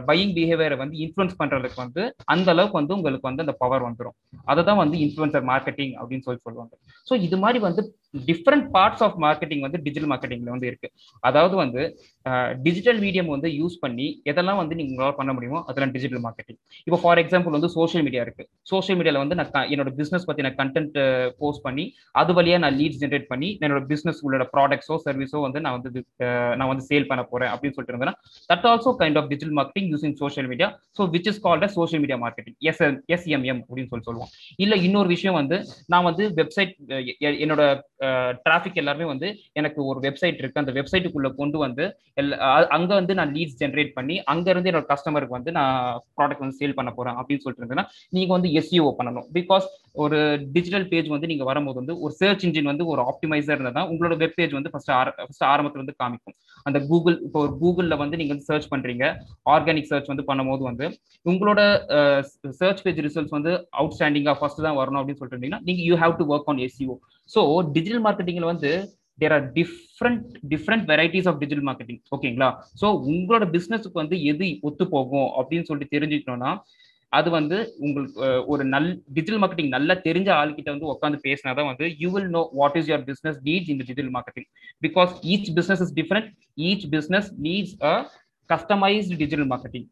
பையிங் பிஹேவியரை வந்து இன்ஃப்ளூயன்ஸ் பண்றதுக்கு வந்து அந்த அளவுக்கு வந்து உங்களுக்கு வந்து அந்த பவர் வந்துடும் அதை தான் வந்து இன்ஃப்ளூயன்சர் மார்க்கெட்டிங் அப்படின்னு சொல்லி சொல்லுவாங்க. ஸோ இது மாதிரி வந்து டிஃப்ரெண்ட் பார்ட்ஸ் ஆஃப் மார்க்கெட்டிங் வந்து டிஜிட்டல் மார்க்கெட்டிங்ல வந்து இருக்கு. அதாவது வந்து டிஜிட்டல் மீடியம் வந்து யூஸ் பண்ணி எதெல்லாம் வந்து நீங்களால் பண்ண முடியுமோ அதெல்லாம் டிஜிட்டல் மார்க்கெட்டிங் இப்போ ஃபார் எக்ஸாம்பிள் வந்து சோஷியல் மீடியா இருக்கு. சோஷியல் மீடியால வந்து நான் என்னோட பிசினஸ் பத்தி நான் கண்டென்ட் போஸ்ட் பண்ணி அது வழியா நான் லீட்ஸ் ஜென்ரேட் பண்ணி என்னோட பிசினஸ் உள்ளோட ப்ராடக்ட்ஸோ சர்வீஸோ வந்து நான் வந்து நான் வந்து சேல் பண்ண போறேன் அப்படின்னு சொல்லிட்டு இருந்தேன்னா that also kind of digital marketing using social media so which is called social media marketing S SMM அப்படின்னு சொல்லி சொல்லுவோம். இல்ல இன்னொரு விஷயம் வந்து நான் வந்து வெப்சைட் என்னோட டிராஃபிக் எல்லாருமே வந்து எனக்கு ஒரு வெப்சைட் இருக்கு. அந்த வெப்சைட்டுக்குள்ள கொண்டு வந்து அங்க வந்து நான் லீட்ஸ் ஜென்ரேட் பண்ணி அங்க இருந்து என்னோட கஸ்டமருக்கு வந்து நான் ப்ராடக்ட் வந்து சேல் பண்ண போறேன் அப்படின்னு சொல்லிட்டு இருந்தேன்னா நீங்க வந்து எஸ்இஓ பண்ணணும். பிகாஸ் ஒரு டிஜிட்டல் பேஜ் வந்து நீங்க வரும்போது வந்து ஒரு சர்ச் இன்ஜின் வந்து ஒரு ஆப்டிமைசர் இருந்தால் தான் உங்களோட வெப் பேஜ் வந்து ஃபர்ஸ்ட் ஆர ஃபஸ்ட் ஆரம்பத்துல வந்து காமிக்கும். அந்த கூகுள் இப்போ ஒரு கூகுளில் வந்து நீங்க வந்து சர்ச் பண்றீங்க ஆர்கானிக் சர்ச் வந்து பண்ணும்போது வந்து உங்களோட சர்ச் பேஜ் ரிசல்ட்ஸ் வந்து அவுட்ஸ்டாண்டிங்காக ஃபர்ஸ்ட் தான் வரணும் அப்படின்னு சொல்லிட்டு இருந்தீங்கன்னா நீங்க you have to work on SEO so digital மார்க்கெட்டிங்ல வந்து there are different different varieties of digital marketing ஓகேங்களா ஸோ உங்களோட பிஸ்னஸுக்கு வந்து எது ஒத்து போகும் அப்படின்னு சொல்லிட்டு தெரிஞ்சுக்கணும்னா அது வந்து உங்களுக்கு ஒரு நல் டிஜிட்டல் மார்க்கெட்டிங் நல்லா தெரிஞ்ச ஆள்கிட்ட வந்து உட்காந்து பேசினா தான் வந்து you will know what is your business needs in digital marketing because each business is different each business needs a customised digital marketing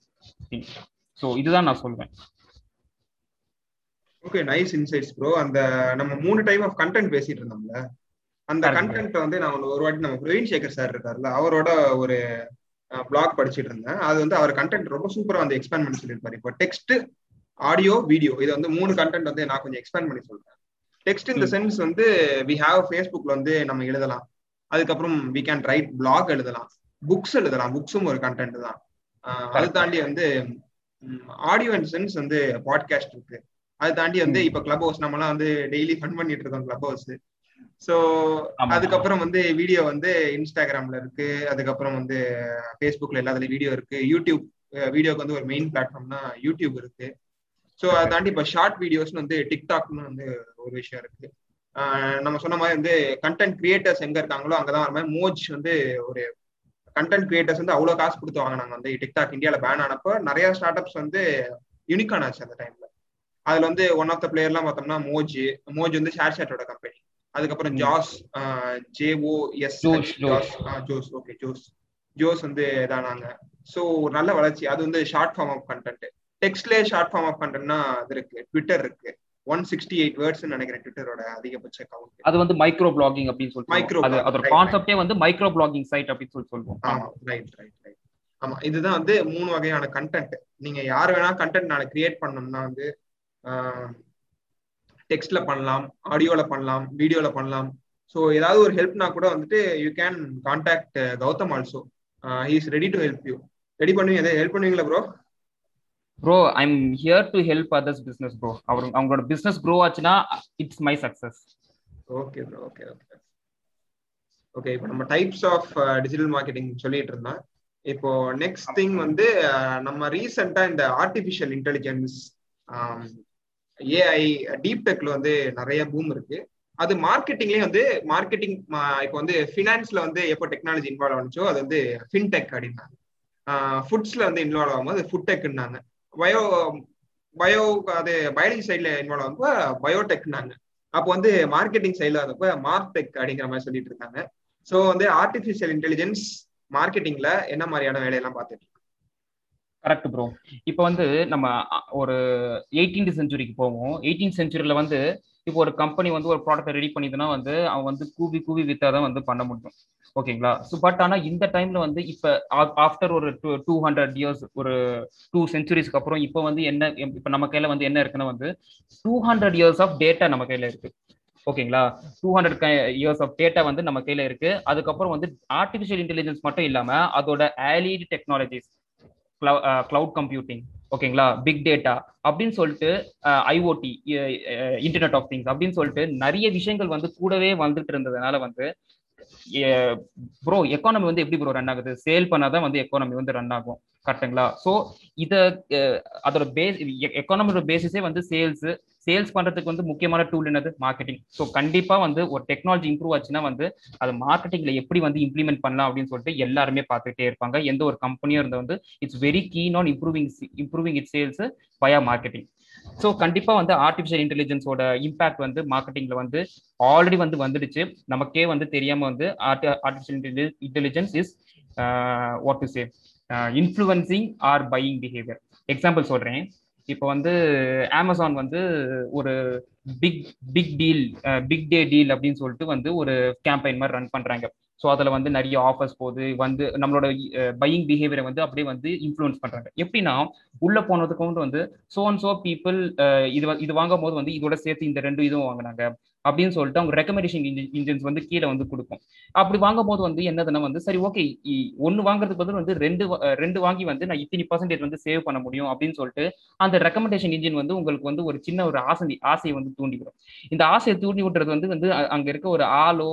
so இதுதான் நான் சொல்லுவேன் ஓகே நைஸ் இன்சைட்ஸ் ப்ரோ அந்த நம்ம மூணு டைப் ஆஃப் கண்டென்ட் பேசிட்டு இருந்தோம்ல. அந்த content வந்து நான் ஒரு வாட்டி நம்ம பிரவீன் சேகர் சார் இருக்காருல்ல அவரோட ஒரு பிளாக் படிச்சுட்டு இருந்தேன் அது வந்து அவர் கண்டென்ட் ரொம்ப சூப்பரா வந்து எக்ஸ்பேண்ட் பண்ணி சொல்லியிருப்பாரு. இப்போ டெக்ஸ்ட் ஆடியோ வீடியோ இது வந்து மூணு கண்டென்ட் வந்து நான் கொஞ்சம் எக்ஸ்பேண்ட் பண்ணி சொல்றேன். டெக்ஸ்ட் இந்த சென்ஸ் வந்து வி ஹாவ் ஃபேஸ்புக்ல வந்து நம்ம எழுதலாம். அதுக்கப்புறம் வி கேன் ரைட் பிளாக் எழுதலாம். புக்ஸ் எழுதலாம். புக்ஸும் ஒரு கண்டென்ட் தான். அது தாண்டி வந்து ஆடியோ அண்ட் சென்ஸ் வந்து பாட்காஸ்ட் இருக்கு. அது தாண்டி வந்து இப்ப கிளப் ஹவுஸ் நம்மலாம் வந்து டெய்லி ஃபன் பண்ணிட்டு இருக்கோம் கிளப் ஹவுஸ் ஸோ அதுக்கப்புறம் வந்து வீடியோ வந்து இன்ஸ்டாகிராம்ல இருக்கு. அதுக்கப்புறம் வந்து ஃபேஸ்புக்ல எல்லாத்துலயும் வீடியோ இருக்கு. யூடியூப் வீடியோக்கு வந்து ஒரு மெயின் பிளாட்ஃபார்ம்னா யூடியூப் இருக்கு. ஸோ அதை தாண்டி இப்போ ஷார்ட் வீடியோஸ்னு வந்து டிக்டாக்னு வந்து ஒரு விஷயம் இருக்கு. நம்ம சொன்ன மாதிரி வந்து கண்டென்ட் கிரியேட்டர்ஸ் எங்க இருக்காங்களோ அங்கதான் வர மாதிரி மோஜ் வந்து ஒரு கண்டென்ட் கிரியேட்டர்ஸ் வந்து அவ்வளவு காசு கொடுத்து வாங்கினாங்க. வந்து டிக்டாக் இந்தியாவில் பேன் ஆனப்போ நிறைய ஸ்டார்ட் அப்ஸ் வந்து யூனிகான் ஆச்சு அந்த டைம்ல அதுல வந்து ஒன் ஆஃப் த பிளேயர்லாம் பார்த்தோம்னா மோஜ் மோஜ் வந்து ஷேர் ஷாட்டோட கம்பெனி அதுக்கப்புறம் Josh J O S Josh Josh okay. Josh வந்து இதானாங்க. ஸோ ஒரு நல்ல வளர்ச்சி. அது வந்து ஷார்ட் ஃபார்ம் ஆஃப் கண்டென்ட் டெக்ஸ்ட்லேயே ஷார்ட் ஃபார்ம் ஆஃப் கண்டென்ட்னா அது இருக்கு. ட்விட்டர் இருக்கு. ஒன் சிக்ஸ்டி எயிட் வேர்ட்ஸ் நினைக்கிறேன் ட்விட்டரோட அதிகபட்ச கவுண்ட் அது வந்து மைக்ரோ பிளாகிங் அப்படின்னு சொல்லிட்டு மைக்ரோ அது அதோட கான்செப்டே வந்து மைக்ரோ பிளாகிங் சைட் அப்படின்னு சொல்லி சொல்லுவோம். ஆமா ரைட் ரைட் ரைட் ஆமா இதுதான் வந்து மூணு வகையான கண்டென்ட் நீங்க யார் வேணா கண்டென்ட் நான் கிரியேட் பண்ணணும்னா வந்து டெக்ஸ்ட்ல பண்ணலாம் ஆடியோல பண்ணலாம் வீடியோல பண்ணலாம். ஸோ ஏதாவது ஒரு ஹெல்ப்னா கூட வந்துட்டு you can contact Gautam also he is ready to help you ready பண்ணுவீங்க? எதாவது ஹெல்ப் பண்ணுவீங்களா bro bro I'm here to help others business bro அவர் அவங்களோட பிசினஸ் க்ரோ ஆச்சுன்னா it's my success okay bro okay okay okay இப்போ நம்ம types of digital marketing சொல்லிட்டு இருந்தோம். இப்போ நெக்ஸ்ட் திங் வந்து நம்ம ரீசெண்டா இந்த ஆர்டிபிஷியல் இன்டெலிஜென்ஸ் ஏஐ டீப் டெக்ல வந்து நிறைய பூம் இருக்கு. அது மார்க்கெட்டிங்லயே வந்து மார்க்கெட்டிங் இப்போ வந்து ஃபினான்ஸ்ல வந்து எப்போ டெக்னாலஜி இன்வால்வ் ஆனிச்சோ அது வந்து ஃபின்டெக் அப்படின்னாங்க. ஃபுட்ஸ்ல வந்து இன்வால்வ் ஆகும்போது ஃபுட்டெக்னாங்க பயோ பயோ அது பயாலஜி சைட்ல இன்வால்வ் ஆகும்போது பயோடெக்னாங்க அப்போ வந்து மார்க்கெட்டிங் சைட்ல வந்தப்போ மார்டெக் அப்படிங்கிற மாதிரி சொல்லிட்டு இருக்காங்க ஸோ வந்து ஆர்டிஃபிஷியல் இன்டெலிஜென்ஸ் மார்க்கெட்டிங்ல என்ன மாதிரியான வேலையெல்லாம் பார்த்துட்டு கரெக்ட் ப்ரோ இப்போ வந்து நம்ம ஒரு எயிட்டீன்த் செஞ்சுரிக்கு போவோம். எயிட்டீன் செஞ்சுரியில் வந்து இப்போ ஒரு கம்பெனி வந்து ஒரு ப்ராடக்ட்டை ரெடி பண்ணிதுன்னா வந்து அவன் வந்து கூவி கூவி வித்தா தான் வந்து பண்ண முடியும். ஓகேங்களா? ஸோ பட் ஆனால் இந்த டைம்ல வந்து இப்போ ஆஃப்டர் ஒரு டூ டூ ஹண்ட்ரட் இயர்ஸ் ஒரு டூ சென்ச்சுரிஸ்க்கு அப்புறம் இப்போ வந்து என்ன இப்போ நம்ம கையில் வந்து என்ன இருக்குன்னா வந்து two hundred years of data நம்ம கையில இருக்கு. ஓகேங்களா? Two hundred years of data வந்து நம்ம கையில இருக்கு. அதுக்கப்புறம் வந்து ஆர்டிஃபிஷியல் இன்டெலிஜென்ஸ் மட்டும் இல்லாம அதோட ஆலிட் டெக்னாலஜிஸ் கிளவுட் கம்ப்யூட்டிங் ஓகேங்களா பிக் டேட்டா அப்படின்னு சொல்லிட்டு ஐஓடி இன்டர்நெட் ஆஃப் திங்ஸ் அப்படின்னு சொல்லிட்டு நிறைய விஷயங்கள் வந்து கூடவே வந்துட்டு இருந்ததுனால வந்து ப்ரோ எக்கானமி வந்து எப்படி ப்ரோ ரன் ஆகுது? சேல் பண்ணாதான் வந்து எக்கானமி வந்து ரன் ஆகும். கரெக்டுங்களா ஸோ இதை அதோட பேஸ் எக்கானமியோட பேசிஸே வந்து சேல்ஸ் சேல்ஸ் பண்றதுக்கு வந்து முக்கியமான டூல் என்னது? மார்க்கெட்டிங் ஸோ கண்டிப்பா வந்து ஒரு டெக்னாலஜி இம்ப்ரூவ் ஆச்சுன்னா வந்து அது மார்க்கெட்டிங்ல எப்படி வந்து இம்ப்ளிமெண்ட் பண்ணலாம் அப்படின்னு சொல்லிட்டு எல்லாருமே பார்த்துட்டே இருப்பாங்க. எந்த ஒரு கம்பெனியும் இருந்த வந்து it's very keen on improving improving it sales by marketing so கண்டிப்பா வந்து ஆர்டிஃபிஷியல் இன்டெலிஜென்ஸோட இம்பாக்ட் வந்து மார்க்கெட்டிங்ல வந்து ஆல்ரெடி வந்து வந்துடுச்சு. நமக்கே வந்து தெரியாம வந்து artificial intelligence is what to say influencing our buying behaviour example சொல்றேன். இப்போ வந்து அமேசான் வந்து ஒரு big big deal big day deal அப்படின்னு சொல்லிட்டு வந்து ஒரு கேம்பெயின் மாதிரி ரன் பண்றாங்க. ஸோ அதில் வந்து நிறைய ஆஃபர்ஸ் போகுது. வந்து நம்மளோட பையிங் பிஹேவியரை வந்து அப்படியே வந்து இன்ஃப்ளூயன்ஸ் பண்றாங்க. எப்படின்னா உள்ள போனதுக்கு வந்து வந்து சோ அண்ட் சோ பீப்புள் இது இது வாங்கும் போது வந்து இதோட சேர்த்து இந்த ரெண்டு இதுவும் வாங்கினாங்க. அப்படின்னு சொல்லிட்டு அவங்க ரெக்கமெண்டேஷன் இன்ஜின்ஸ் வந்து கீழே வந்து கொடுக்கும். அப்படி வாங்கும் போது வந்து என்னதுன்னா வந்து சரி ஓகே ஒன்னு வாங்குறதுக்கு பதில் வந்து ரெண்டு ரெண்டு வாங்கி வந்து நான் இத்தனை பர்சன்டேஜ் வந்து சேவ் பண்ண முடியும் அப்படின்னு சொல்லிட்டு அந்த ரெக்கமெண்டேஷன் இன்ஜின் வந்து உங்களுக்கு வந்து ஒரு சின்ன ஒரு ஆசை ஆசையை வந்து தூண்டி விடும் இந்த ஆசையை தூண்டி விட்டுறது வந்து வந்து அங்க இருக்க ஒரு ஆளோ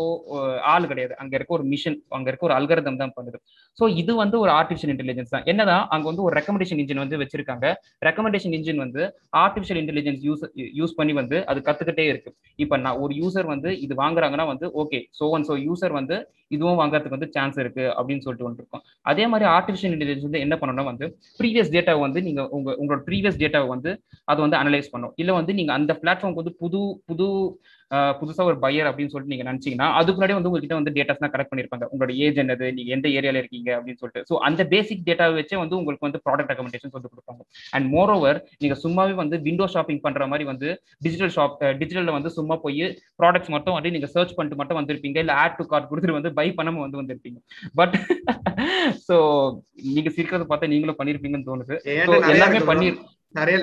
ஆள் கிடையாது. அங்க இருக்க ஒரு மிஷின் அங்க இருக்க ஒரு அல்கரதம் தான் பண்ணுது. ஸோ இது வந்து ஒரு ஆர்டிஃபிஷியல் இன்டெலிஜென்ஸ் தான். என்னதான் அங்க வந்து ஒரு ரெக்கமெண்டேஷன் இன்ஜின் வந்து வச்சிருக்காங்க. ரெக்கமெண்டேஷன் இன்ஜின் வந்து ஆர்டிஃபிஷியல் இன்டெலிஜென்ஸ் யூஸ் யூஸ் பண்ணி வந்து அது கத்துக்கிட்டே இருக்கு. இப்போ நான் ஒரு யூசர் வந்து இது வாங்குறாங்கன்னா வந்து okay so one so user வந்து இதுவும் வாங்குறதுக்கு வந்து சான்ஸ் இருக்கு அப்படின்னு சொல்லிட்டு வந்துருக்கோம் அதே மாதிரி ஆர்டிஃபிஷியல் இன்டெலிஜென்ஸ் வந்து என்ன பண்ணணும்னா வந்து ப்ரீவியஸ் டேட்டாவை வந்து நீங்க உங்க உங்களோட ப்ரீவியஸ் டேட்டாவை வந்து அதை வந்து அனலைஸ் பண்ணும் இல்லை வந்து நீங்க அந்த பிளாட்ஃபார்ம்க்கு வந்து புது புது புதுசா ஒரு பையர் அப்படின்னு சொல்லிட்டு நீங்க நினைச்சீங்கன்னா அதுக்கு முன்னாடி வந்து உங்ககிட்ட வந்து டேட்டாஸ் தான் கலெக்ட் பண்ணிருப்பாங்க. உங்களோட ஏஜ் என்னது நீங்க எந்த ஏரியால இருக்கீங்க அப்படின்னு சொல்லிட்டு. ஸோ அந்த பேசிக் டேட்டாவை வச்சே வந்து உங்களுக்கு வந்து ப்ராடக்ட் ரெக்கமெண்டேஷன் வந்து கொடுப்பாங்க. அண்ட் மோர் ஓவர் நீங்க சும்மாவே வந்து விண்டோ ஷாப்பிங் பண்ற மாதிரி வந்து டிஜிட்டல் ஷாப் டிஜிட்டல்ல வந்து சும்மா போய் ப்ராடக்ட்ஸ் மட்டும் வந்து நீங்க சர்ச் பண்ணிட்டு மட்டும் வந்திருப்பீங்க. இல்ல ஆட் டு கார்ட் கொடுத்துட்டு வந்து பை பண்ணாம வந்து வந்திருப்பீங்க. பட் ஸோ நீங்க சிரிக்கிறத பார்த்தா நீங்களும் பண்ணிருப்பீங்கன்னு தோணுது. எல்லாமே பண்ணி நிறைய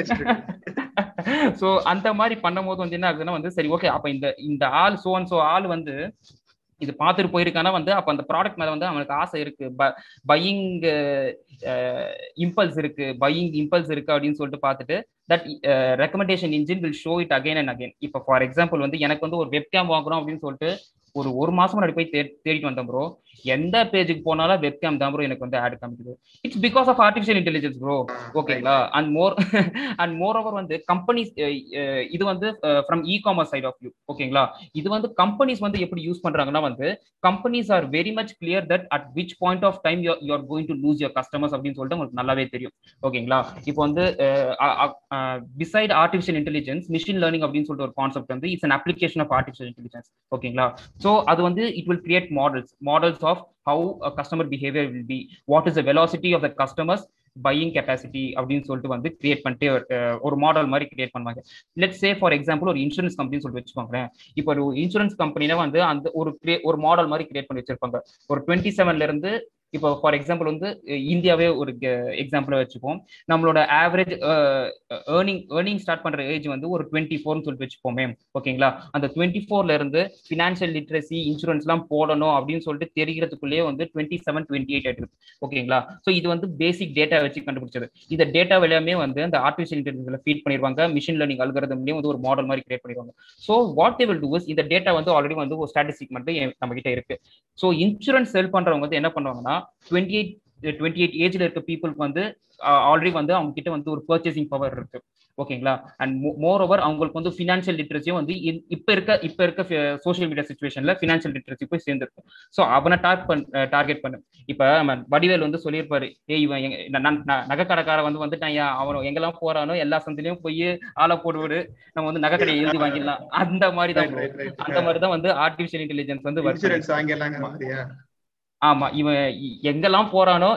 சோ அந்த மாதிரி பண்ணும்போது வந்து என்ன ஆகுதுன்னா வந்து சரி ஓகே அப்ப இந்த இந்த ஆள் சோ அண்ட் சோ ஆள் வந்து இது பார்த்துட்டு போயிருக்கானா வந்து அப்ப அந்த ப்ராடக்ட் மேல வந்து அவனுக்கு ஆசை இருக்கு. பையிங் இம்பல்ஸ் இருக்கு. பையிங் இம்பல்ஸ் இருக்கு அப்படின்னு சொல்லிட்டு பார்த்துட்டு that recommendation engine will show it again and again இப்போ ஃபார் எக்ஸாம்பிள் வந்து எனக்கு வந்து ஒரு வெப்கேம் வாங்குறோம் அப்படின்னு சொல்லிட்டு ஒரு ஒரு மாசம் முன்னாடி போய் தே தேடிட்டு வந்தேன் ப்ரோ எந்த பேஜுக்கு போனாலும் வெப்கேம் தான் ப்ரோ எனக்கு வந்து ஆட் காமிக்குது. It's because of artificial intelligence bro ஓகேங்களா and more and more over வந்து கம்பெனிஸ் eh, eh, இது வந்து from e commerce side of you ஓகேங்களா இது வந்து கம்பெனிஸ் வந்து எப்படி யூஸ் பண்றாங்கன்னா வந்து companies are very much clear that at which point of time you are going to lose your customers அப்படின்னு சொல்லிட்டு உங்களுக்கு நல்லாவே தெரியும். ஓகேங்களா இப்போ வந்து beside artificial intelligence machine learning அப்படின்னு சொல்லிட்டு ஒரு கான்செப்ட் வந்து it's an application of artificial intelligence ஓகேங்களா ஸோ அது வந்து it will create models models of how customer behaviour will be what is the velocity of the customers buying capacity அப்படின்னு சொல்லிட்டு வந்து கிரியேட் பண்ணிட்டு ஒரு மாடல் மாதிரி கிரியேட் பண்ணுவாங்க. லெட் சே ஃபார் எக்ஸாம்பிள் ஒரு இன்சூரன்ஸ் கம்பெனி சொல்லிட்டு வச்சுக்கோங்களேன். இப்போ ஒரு இன்சூரன்ஸ் கம்பெனியில வந்து அந்த ஒரு ஒரு மாடல் மாதிரி கிரியேட் பண்ணி வச்சிருப்பாங்க. ஒரு டுவெண்ட்டி செவன்ல இருந்து இப்போ ஃபார் எக்ஸாம்பிள் வந்து இந்தியாவே ஒரு எக்ஸாம்பிளாக வச்சுப்போம். நம்மளோட ஆவரேஜ் ஏர்னிங் ஏர்னிங் ஸ்டார்ட் பண்ணுற ஏஜ் வந்து ஒரு டுவெண்ட்டி ஃபோர்னு சொல்லிட்டு வச்சுப்போமே ஓகேங்களா? அந்த டுவெண்ட்டி ஃபோர்ல இருந்து ஃபினான்ஷியல் லிட்ரஸி இன்சூரன்ஸ்லாம் போடணும் அப்படின்னு சொல்லிட்டு தெரிகிறதுக்குள்ளேயே வந்து டுவெண்ட்டி செவன் டுவெண்ட்டி எயிட் ஆயிட்டு ஓகேங்களா? ஸோ இது வந்து பேசிக் டேட்டா வச்சு கண்டுபிடிச்சது. இந்த டேட்டா எல்லாமே வந்து அந்த ஆர்டிஃபிஷியல் இன்டெலிஜென்ஸ்ல ஃபீட் பண்ணிடுவாங்க மிஷின் லேர்னிங் அல்கரதம்லயும் வந்து ஒரு மாடல் மாதிரி கிரியேட் பண்ணிடுவாங்க so what they will do is இந்த டேட்டா வந்து ஆல்ரெடி வந்து ஒரு ஸ்டாட்டிஸ்டிக் மட்டும் நம்ம கிட்ட இருக்கு. ஸோ இன்சூரன்ஸ் செல் பண்றவங்க வந்து என்ன பண்ணுவாங்கன்னா டுவெண்ட்டி எயிட் டுவெண்ட்டி எயிட் ஏஜ்ல இருக்க பீப்புளுக்கு வந்து ஆல்ரெடி வந்து அவங்க கிட்ட வந்து ஒரு பர்ச்சேசிங் பவர் இருக்கு. ஓகேங்களா அண்ட் மோர் ஓவர் அவங்களுக்கு வந்து ஃபினான்ஷியல் லிட்ரஸியும் வந்து இப்ப இருக்க இப்ப இருக்க சோஷியல் மீடியா சுச்சுவேஷன்ல ஃபினான்ஷியல் லிட்ரஸி போய் சேர்ந்துருக்கும். ஸோ அவனை டார்க் பண் டார்கெட் பண்ணு. இப்ப வடிவேல் வந்து சொல்லியிருப்பாரு ஏ இவன் நகை கடைக்கார வந்து வந்துட்டான் அவன் எங்கெல்லாம் போறானோ எல்லா சந்திலையும் போய் ஆளை போடுவாரு நம்ம வந்து நகை கடையை எழுதி வாங்கிடலாம். அந்த மாதிரி தான் அந்த மாதிரி தான் வந்து ஆர்டிபிஷியல் இன்டெலிஜென்ஸ் வந்து ஆமா இவன் எங்கெல்லாம் போறானோ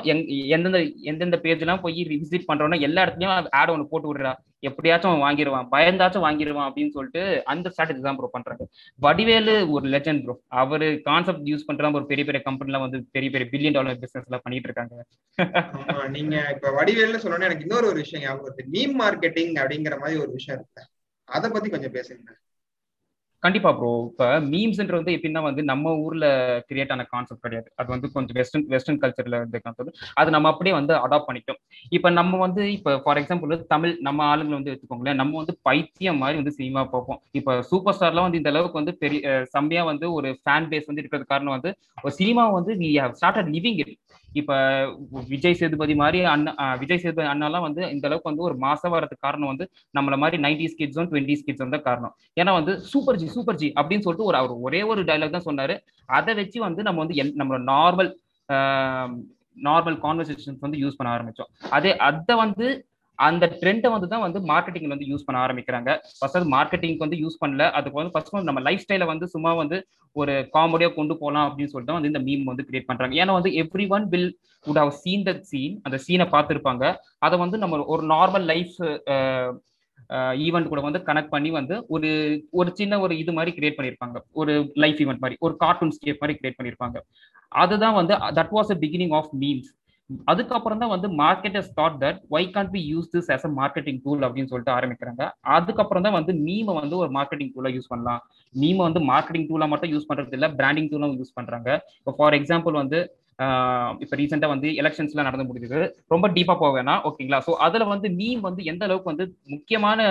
எந்தெந்த எந்தெந்த பேஜ் எல்லாம் போய் விசிட் பண்றானோ எல்லா இடத்துலயும் ஆட் ஒன்று போட்டு விடுறான். எப்படியாச்சும் அவன் வாங்கிடுவான் பயந்தாச்சும் வாங்கிடுவான் அப்படின்னு சொல்லிட்டு அந்த ஸ்ட்ராட்டஜி தான் ப்ரோ பண்றாங்க. வடிவேலு ஒரு லெஜண்ட் ப்ரோ அவரு கான்செப்ட் யூஸ் பண்றதா ஒரு பெரிய பெரிய கம்பெனில வந்து பெரிய பெரிய பில்லியன் டாலர் பிசினஸ் எல்லாம் பண்ணிட்டு இருக்காங்க. நீங்க இப்ப வடிவேல்னு சொன்னோன்னே எனக்கு இன்னொரு ஒரு விஷயம் ஞாபகம் மீம் மார்க்கெட்டிங் அப்படிங்கிற மாதிரி ஒரு விஷயம் இருக்கு. அதை பத்தி கொஞ்சம் பேசுங்க. கண்டிப்பா ப்ரோ இப்ப மீம்ஸ்ன்றது வந்து எப்படின்னா வந்து நம்ம ஊர்ல கிரியேட் ஆன கான்செப்ட் கிடையாது. அது வந்து கொஞ்சம் வெஸ்டர்ன் வெஸ்டர்ன் கல்ச்சர்ல இருந்த கான்செப்ட் அது நம்ம அப்படியே வந்து அடாப்ட் பண்ணிட்டோம். இப்ப நம்ம வந்து இப்ப ஃபார் எக்ஸாம்பிள் தமிழ் நம்ம ஆளுங்களை வந்து எடுத்துக்கோங்களேன். நம்ம வந்து பைத்தியம் மாதிரி வந்து சினிமா பார்ப்போம். இப்ப சூப்பர் ஸ்டார்லாம் வந்து இந்த அளவுக்கு வந்து பெரிய செம்மையா வந்து ஒரு ஃபேன் பேஸ் வந்து இருக்கிறது காரணம் வந்து ஒரு சினிமா வந்து we have started living it இப்ப விஜய் சேதுபதி மாதிரி அண்ணா விஜய் சேதுபதி அண்ணாலாம் வந்து இந்த அளவுக்கு வந்து ஒரு மாசம் வரதுக்கு காரணம் வந்து நம்மள மாதிரி நைன்டிஸ் கிட்ஸும் டுவெண்ட்டிஸ் கிட்ஸும் தான் காரணம். ஏன்னா வந்து சூப்பர் ஜி சூப்பர் ஜி அப்படின்னு சொல்லிட்டு ஒரு அவர் ஒரே ஒரு டைலாக் தான் சொன்னாரு. அதை வச்சு வந்து நம்ம வந்து நம்மளோட நார்மல் நார்மல் கான்வர்சேஷன்ஸ் வந்து யூஸ் பண்ண ஆரம்பிச்சோம். அதே அதை வந்து அந்த ட்ரெண்டை வந்து தான் வந்து மார்க்கெட்டிங் வந்து யூஸ் பண்ண ஆரம்பிக்கிறாங்க. ஃபர்ஸ்ட் அது மார்க்கெட்டிங்க்கு வந்து யூஸ் பண்ணல. அதுக்கு வந்து ஃபர்ஸ்ட் வந்து நம்ம லைஃப் ஸ்டைலை வந்து சும்மா வந்து ஒரு காமெடியா கொண்டு போகலாம் அப்படின்னு சொல்லிட்டு வந்து இந்த மீம் வந்து கிரியேட் பண்றாங்க. ஏன்னா வந்து everyone will would have seen that scene அந்த சீனை பார்த்துருப்பாங்க. அதை வந்து நம்ம ஒரு நார்மல் லைஃப் ஈவெண்ட் கூட வந்து கனெக்ட் பண்ணி வந்து ஒரு ஒரு சின்ன ஒரு இது மாதிரி கிரியேட் பண்ணியிருப்பாங்க ஒரு லைஃப் ஈவெண்ட் மாதிரி. ஒரு கார்ட்டூன் ஸ்கேப் மாதிரி கிரியேட் பண்ணியிருப்பாங்க அதுதான் வந்து that was a beginning of memes அதுக்கப்புறம் தான் வந்து marketers thought that why can be use this as a marketing tool அப்படின்னு சொல்லிட்டு ஆரம்பிக்கிறாங்க. அதுக்கப்புறம் தான் வந்து மீமை வந்து ஒரு மார்க்கெட்டிங் டூலா யூஸ் பண்ணலாம். மீமை வந்து மார்க்கெட்டிங் டூலா மட்டும் யூஸ் பண்றது இல்லை பிராண்டிங் டூலும் யூஸ் பண்றாங்க. இப்போ ஃபார் எக்ஸாம்பிள் வந்து இப்போ ரீசெண்டாக வந்து எலெக்ஷன்ஸ்லாம் நடந்து முடிஞ்சது. ரொம்ப டீப்பாக போவேனா ஓகேங்களா ஸோ அதில் வந்து மீம் வந்து எந்த அளவுக்கு வந்து முக்கியமான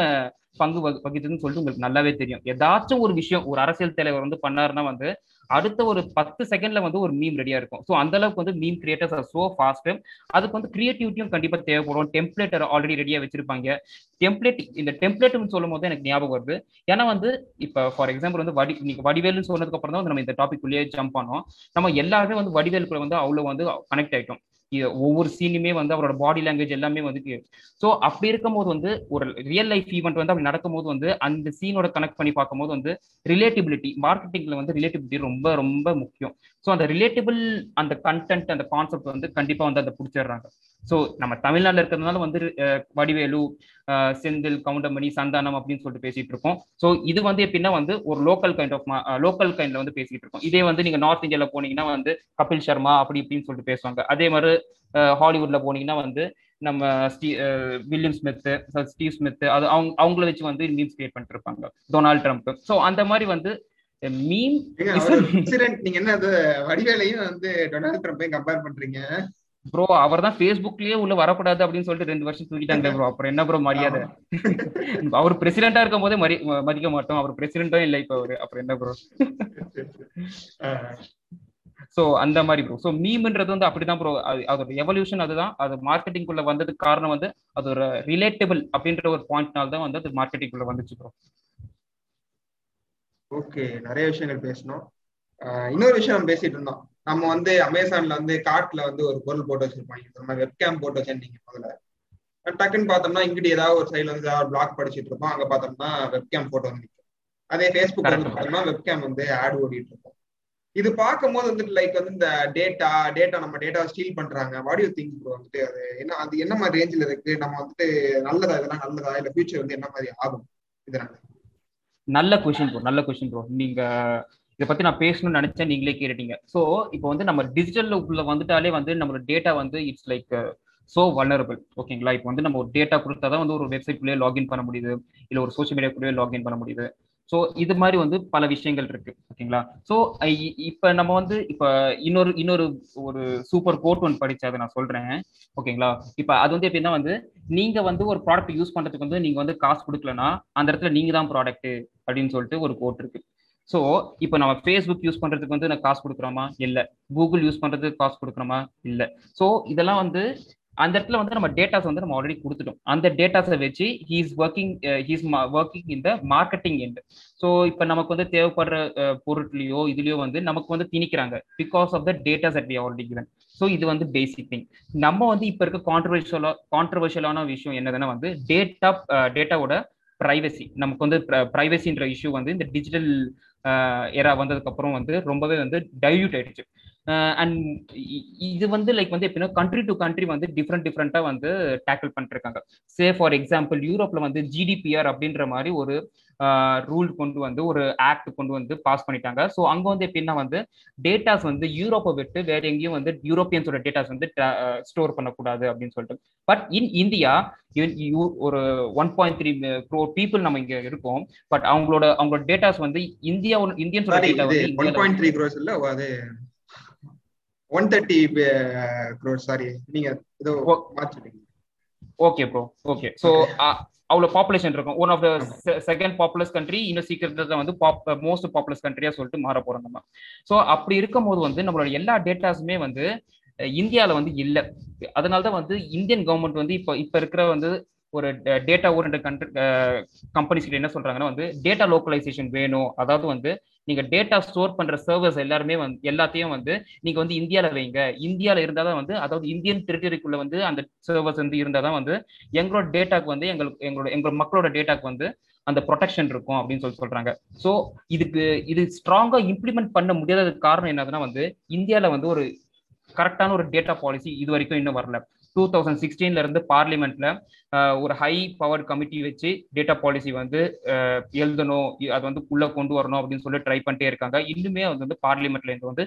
பங்கு வகிக்குதுன்னு சொல்லிட்டு உங்களுக்கு நல்லாவே தெரியும். ஏதாச்சும் ஒரு விஷயம் ஒரு அரசியல் தலைவர் வந்து பண்ணாருன்னா வந்து அடுத்த ஒரு பத்து செகண்ட்ல வந்து ஒரு மீம் ரெடியா இருக்கும். ஸோ அந்த அளவுக்கு வந்து meme creators are so fast அதுக்கு வந்து கிரியேட்டிவிட்டியும் கண்டிப்பா தேவைப்படும். டெம்ப்ளேட்டர் ஆல்ரெடி ரெடியா வச்சிருப்பாங்க. டெம்ப்ளேட் இந்த டெம்ப்ளேட்னு சொல்லும் போது எனக்கு ஞாபகம் வருது. ஏன்னா வந்து இப்போ ஃபார் எக்ஸாம்பிள் வந்து வடி நீங்க வடிவேல்னு சொன்னதுக்கு அப்புறம் தான் வந்து நம்ம இந்த டாபிக் உள்ளே ஜம்ப் பண்ணோம். நம்ம எல்லாருமே வந்து வடிவேலுக்குள்ள வந்து அவ்வளவு வந்து கனெக்ட் ஆயிட்டோம். ஒவ்வொரு சீனுமே வந்து அவரோட பாடி லாங்குவேஜ் எல்லாமே வந்து ஸோ அப்படி இருக்கும்போது வந்து ஒரு ரியல் லைஃப் ஈவெண்ட் வந்து அப்படி நடக்கும்போது வந்து அந்த சீனோட கனெக்ட் பண்ணி பார்க்கும்போது வந்து ரிலேட்டிபிலிட்டி மார்க்கெட்டிங்ல வந்து ரிலேட்டிபிலிட்டி ரொம்ப ரொம்ப முக்கியம். ஸோ அந்த ரிலேட்டிபிள் அந்த கண்டென்ட் அந்த கான்செப்ட் வந்து கண்டிப்பா வந்து அதை பிடிச்சிடுறாங்க. ஸோ நம்ம தமிழ்நாட்டில் இருக்கிறதுனால வந்து வடிவேலு செந்தில் கவுண்டமணி சந்தானம் அப்படின்னு சொல்லிட்டு பேசிட்டு இருக்கோம். ஸோ இது வந்து எப்படின்னா வந்து ஒரு லோக்கல் கைண்ட் ஆஃப் லோக்கல் கைண்ட்ல வந்து பேசிட்டு இருக்கோம். இதே வந்து நீங்க நார்த் இந்தியால போனீங்கன்னா வந்து கபில் சர்மா அப்படி இப்படின்னு சொல்லிட்டு பேசுவாங்க. அதே மாதிரி ஹாலிவுட்ல போனீங்கன்னா வந்து நம்ம ஸ்டீ வில்லியம் ஸ்மித் ஸ்டீவ் ஸ்மித் அது அவங்க அவங்கள வச்சு வந்து மீம்ஸ் கிரியேட் பண்ணிட்டு இருப்பாங்க. Donald Trump. ஸோ அந்த மாதிரி வந்து மீம் நீங்க என்ன வடிவேலையும் வந்து டொனால்ட் ட்ரம்பையும் கம்பேர் பண்றீங்க? ப்ரோ அவர் தான் ஃபேஸ்புக்லயே உள்ள வரக்கூடாது அப்படின்னு சொல்லிட்டு ரெண்டு வருஷம் தூக்கிட்டாங்க ப்ரோ அப்புறம் என்ன ப்ரோ மரியாதை? அவர் பிரசிடென்டா இருக்கும் போதே மரி மதிக்க மாட்டோம். அவர் பிரசிடென்டும் இல்லை இப்ப அவரு. அப்புறம் என்ன ப்ரோ ஸோ அந்த மாதிரி ப்ரோ ஸோ மீம்ன்றது வந்து அப்படிதான் ப்ரோ அதோட எவல்யூஷன் அதுதான். அது மார்க்கெட்டிங்குள்ள வந்ததுக்கு காரணம் வந்து அது ஒரு ரிலேட்டபிள் அப்படின்ற ஒரு பாயிண்ட்னால தான் வந்து அது மார்க்கெட்டிங்குள்ள வந்துச்சு ப்ரோ ஓகே நிறைய விஷயங்கள் பேசணும் இன்னொரு விஷயம் நம்ம பேசிட்டு இருந்தோம். நம்ம வந்து அமேசான்ல வந்து கார்ட்ல வந்து ஒரு பொருள் போட்டு வச்சிருப்பாங்க. மாதிரி வெப்கேம் போட்டு வச்சிருந்தீங்க முதல்ல. டக்குன்னு பார்த்தோம்னா இங்கிட்டு ஏதாவது ஒரு சைட்ல வந்து ஏதாவது பிளாக் படிச்சுட்டு இருப்போம் அங்க பார்த்தோம்னா வெப்கேம் போட்டோ வந்து நிற்கும் அதே ஃபேஸ்புக் வந்து பார்த்தோம்னா வெப்கேம் வந்து ஆட் ஓடிட்டு இருக்கும். இது பார்க்கும்போது வந்துட்டு லைக் வந்து இந்த டேட்டா டேட்டா நம்ம டேட்டா ஸ்டீல் பண்றாங்க. வாட் யூ திங்க் ப்ரோ வந்துட்டு அது என்ன அது என்ன மாதிரி ரேஞ்சில் இருக்கு? நம்ம வந்துட்டு நல்லதா இதெல்லாம் நல்லதா? இல்ல ஃபியூச்சர் வந்து என்ன மாதிரி ஆகும்? இதனால. நல்ல கொஷின் ப்ரோ நல்ல கொஷின் ப்ரோ நீங்க இதை பத்தி நான் பேசணும்னு நினைச்சேன் நீங்களே கேட்டுட்டீங்க. ஸோ இப்போ வந்து நம்ம டிஜிட்டல் உள்ள வந்துட்டாலே வந்து நம்மளோட டேட்டா வந்து இட்ஸ் லைக் ஸோ வல்னரபிள் ஓகேங்களா இப்போ வந்து நம்ம ஒரு டேட்டா கொடுத்தா தான் வந்து ஒரு வெப்சைட் குள்ளேயே லாகின் பண்ண முடியுது. இல்லை ஒரு சோஷியல் மீடியாக்குள்ளேயே லாகின் பண்ண முடியுது. ஸோ இது மாதிரி வந்து பல விஷயங்கள் இருக்கு. ஓகேங்களா ஸோ இப்போ நம்ம வந்து இப்போ இன்னொரு இன்னொரு ஒரு சூப்பர் கோட் ஒன் படிச்சு அதை நான் சொல்றேன். ஓகேங்களா இப்போ அது வந்து எப்படின்னா வந்து நீங்க வந்து ஒரு ப்ராடக்ட் யூஸ் பண்றதுக்கு வந்து நீங்க வந்து காசு கொடுக்கலன்னா அந்த இடத்துல நீங்க தான் ப்ராடக்ட் அப்படின்னு சொல்லிட்டு ஒரு கோட் இருக்கு. ஸோ இப்போ நம்ம ஃபேஸ்புக் யூஸ் பண்றதுக்கு வந்து நான் காசு கொடுக்குறோமா? இல்லை. கூகுள் யூஸ் பண்றதுக்கு காசு கொடுக்குறோமா? இல்லை. ஸோ இதெல்லாம் வந்து அந்த இடத்துல வந்து நம்ம டேட்டாஸ் வந்து நம்ம ஆல்ரெடி கொடுத்துட்டோம். அந்த டேட்டாஸை வச்சு ஹீஸ் ஒர்க்கிங் ஹீஸ் ஒர்க்கிங் இந்த மார்க்கெட்டிங் எண்ட் ஸோ இப்போ நமக்கு வந்து தேவைப்படுற uh, பொருட்லையோ இதுலயோ வந்து நமக்கு வந்து திணிக்கிறாங்க. Because of the datas at we already given so இது வந்து பேசிக் திங் நம்ம வந்து இப்போ இருக்க கான்ட்ரவர்ஷியலாக கான்ட்ரவர்ஷியலான விஷயம் என்னதுன்னா வந்து டேட்டா டேட்டாவோட uh, ப்ரைவசி நமக்கு வந்து ப்ரைவசின்ற இஷ்யூ வந்து இந்த டிஜிட்டல் எரா வந்ததுக்கு அப்புறம் வந்து ரொம்பவே வந்து டைல்யூட் ஆயிடுச்சு. அண்ட் இது வந்து லைக் வந்து எப்படின்னா கண்ட்ரி டு கண்ட்ரி வந்து டிஃப்ரெண்ட் டிஃப்ரெண்ட்டாக வந்து டேக்கிள் பண்ணிருக்காங்க. சே ஃபார் எக்ஸாம்பிள் யூரோப்ல வந்து ஜிடிபிஆர் அப்படின்ற மாதிரி ஒரு ரூல் கொண்டு வந்து ஒரு ஆக்ட் கொண்டு வந்து பாஸ் பண்ணிட்டாங்க. ஸோ அங்கே வந்து எப்படின்னா வந்து டேட்டாஸ் வந்து யூரோப்பை விட்டு வேற எங்கேயும் வந்து யூரோப்பியன்ஸோட டேட்டாஸ் வந்து ஸ்டோர் பண்ணக்கூடாது அப்படின்னு சொல்லிட்டு. பட் இன் இந்தியா ஒரு one point three crore people நம்ம இங்க இருக்கோம். பட் அவங்களோட அவங்களோட டேட்டாஸ் வந்து இந்தியா இந்தியன்ஸோட டேட்டா வந்து ஒன் தேர்ட்டி க்ரோர் சாரி நீங்க ஏதோ மாற்றிட்டீங்க ஓகே ப்ரோ ஓகே ஸோ அவ்வளோ பாப்புலேஷன் இருக்கும். One of the second populous country இன்னும் சீக்கிரத்தில் வந்து பாப் மோஸ்ட் பாப்புலஸ் கண்ட்ரியா சொல்லிட்டு மாற போறோம் நம்ம. ஸோ அப்படி இருக்கும் போது வந்து நம்மளோட எல்லா டேட்டாஸுமே வந்து இந்தியாவில் வந்து இல்லை. அதனால தான் வந்து இந்தியன் கவர்மெண்ட் வந்து இப்போ இப்போ இருக்கிற வந்து ஒரு டேட்டா ஓரியன்ட் கண்ட்ரி கம்பெனிஸ் கிட்ட என்ன சொல்றாங்கன்னா வந்து டேட்டா லோக்கலைசேஷன் வேணும். அதாவது வந்து நீங்க டேட்டா ஸ்டோர் பண்ற சர்வர்ஸ் எல்லாருமே வந்து எல்லாத்தையும் வந்து நீங்க வந்து இந்தியால வைங்க. இந்தியால இருந்தா தான் வந்து அதாவது இந்தியன் டெரிட்டரிக்குள்ள வந்து அந்த சர்வர்ஸ் வந்து இருந்தா தான் வந்து எங்களோட டேட்டாக்கு வந்து எங்களுக்கு எங்களோட எங்களோட மக்களோட டேட்டாக்கு வந்து அந்த ப்ரொடெக்ஷன் இருக்கும் அப்படின்னு சொல்லி சொல்றாங்க. ஸோ இதுக்கு இது ஸ்ட்ராங்கா இம்ப்ளிமெண்ட் பண்ண முடியாததுக்கு காரணம் என்னதுன்னா வந்து இந்தியாவில் வந்து ஒரு கரெக்டான ஒரு டேட்டா பாலிசி இது வரைக்கும் இன்னும் வரல. டூ தௌசண்ட் சிக்ஸ்டீன்ல இருந்து பார்லிமெண்ட்ல ஒரு ஹை பவர் கமிட்டி வச்சு டேட்டா பாலிசி வந்து எழுதணும் அது வந்து உள்ள கொண்டு வரணும் அப்படின்னு சொல்லி ட்ரை பண்ணிட்டே இருக்காங்க. இன்னுமே அது வந்து பார்லிமெண்ட்ல இருந்து வந்து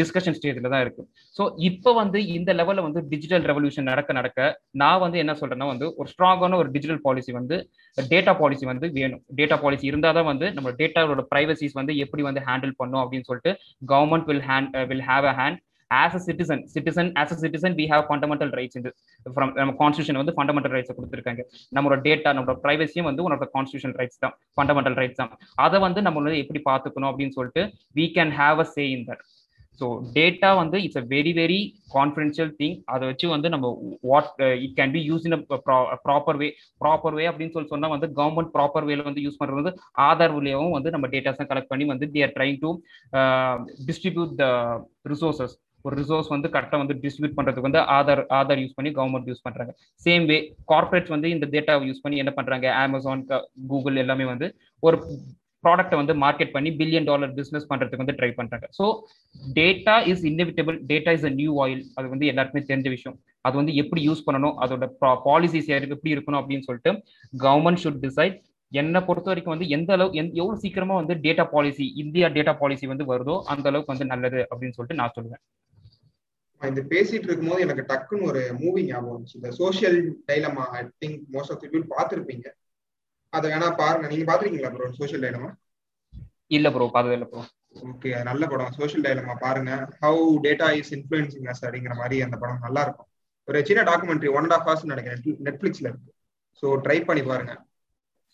டிஸ்கஷன் ஸ்டேஜ்ல தான் இருக்கு. ஸோ இப்போ வந்து இந்த லெவல்ல வந்து டிஜிட்டல் ரெவல்யூஷன் நடக்க நடக்க நான் வந்து என்ன சொல்றேன்னா வந்து ஒரு ஸ்ட்ராங்கான ஒரு டிஜிட்டல் பாலிசி வந்து டேட்டா பாலிசி வந்து வேணும். டேட்டா பாலிசி இருந்தால் தான் வந்து நம்ம டேட்டாவோட ப்ரைவசிஸ் வந்து எப்படி வந்து ஹேண்டில் பண்ணும் அப்படின்னு சொல்லிட்டு government will hand will have a hand as a citizen citizen as a citizen we have fundamental rights இந்த ஃப்ரம் நம்ம கான்ஸ்டியூஷன் வந்து ஃபண்டமெண்டல் ரைட்ஸ் கொடுத்துருக்காங்க. நம்மளோட டேட்டா நம்மளோட ப்ரைவசியும் வந்து உன்னோட கான்ஸ்டியூஷன் ரைட்ஸ் தான் ஃபண்டமெண்டல் ரைட்ஸ் தான். அதை வந்து நம்ம வந்து எப்படி பார்த்துக்கணும் அப்படின்னு சொல்லிட்டு we can have a say in that so data வந்து it's a very very confidential thing அதை வச்சு வந்து நம்ம what it can be use in proper way proper way அப்படின்னு சொல்லி சொன்னால் வந்து கவர்மெண்ட் ப்ராப்பர் வேல வந்து யூஸ் பண்ணுறது வந்து ஆதார் வழியாகவும் வந்து நம்ம டேட்டாஸை கலெக்ட் பண்ணி வந்து they are trying to distribute the resources ஒரு ரிசோர்ஸ் வந்து கரெக்டாக வந்து டிஸ்ட்ரிபியூட் பண்ணுறதுக்கு வந்து ஆதார் ஆதார் யூஸ் பண்ணி கவர்மெண்ட் யூஸ் பண்ணுறாங்க சேம் வே கார்பரேட்ஸ் வந்து இந்த டேட்டாவை யூஸ் பண்ணி என்ன பண்ணுறாங்க அமேசான் கூகுள் எல்லாமே வந்து ஒரு ப்ராடக்ட்டை வந்து மார்க்கெட் பண்ணி பில்லியன் டாலர் பிஸ்னஸ் பண்ணுறதுக்கு வந்து ட்ரை பண்ணுறாங்க so data is inevitable data is a new oil அது வந்து எல்லாருக்குமே தெரிஞ்ச விஷயம். அது வந்து எப்படி யூஸ் பண்ணணும்? அதோட பாலிசிஸ் எப்படி இருக்கணும் அப்படின்னு சொல்லிட்டு கவர்மெண்ட் ஷுட் டிசைட் என்னை பொறுத்த வரைக்கும் வந்து எந்த அளவு எந்த எவ்வளோ சீக்கிரமா வந்து data policy India data policy வந்து வருதோ அந்த அளவுக்கு வந்து நல்லது அப்படின்னு சொல்லிட்டு நான் சொல்லுவேன். இந்த பேசிட்டு இருக்கும்போது எனக்கு டக்குன்னு ஒரு மூவி ஞாபகம் வந்துச்சு. இந்த social dilemma I think most of people பார்த்துருப்பீங்க. அதை வேணா பாருங்க. நீங்க பாத்துருக்கீங்களா ப்ரோ சோஷியல் டைலமா இல்ல ப்ரோ பார்த்தது இல்ல ப்ரோ ஓகே நல்ல படம். சோஷியல் டைலமா பாருங்க. How data is influencing us அப்படிங்கிற மாதிரி அந்த படம் நல்லா இருக்கும். ஒரு சின்ன documentary one and half hours நினைக்கிறேன். நெட்ஃபிளிக்ஸ்ல இருக்கு. ஸோ ட்ரை பண்ணி பாருங்க.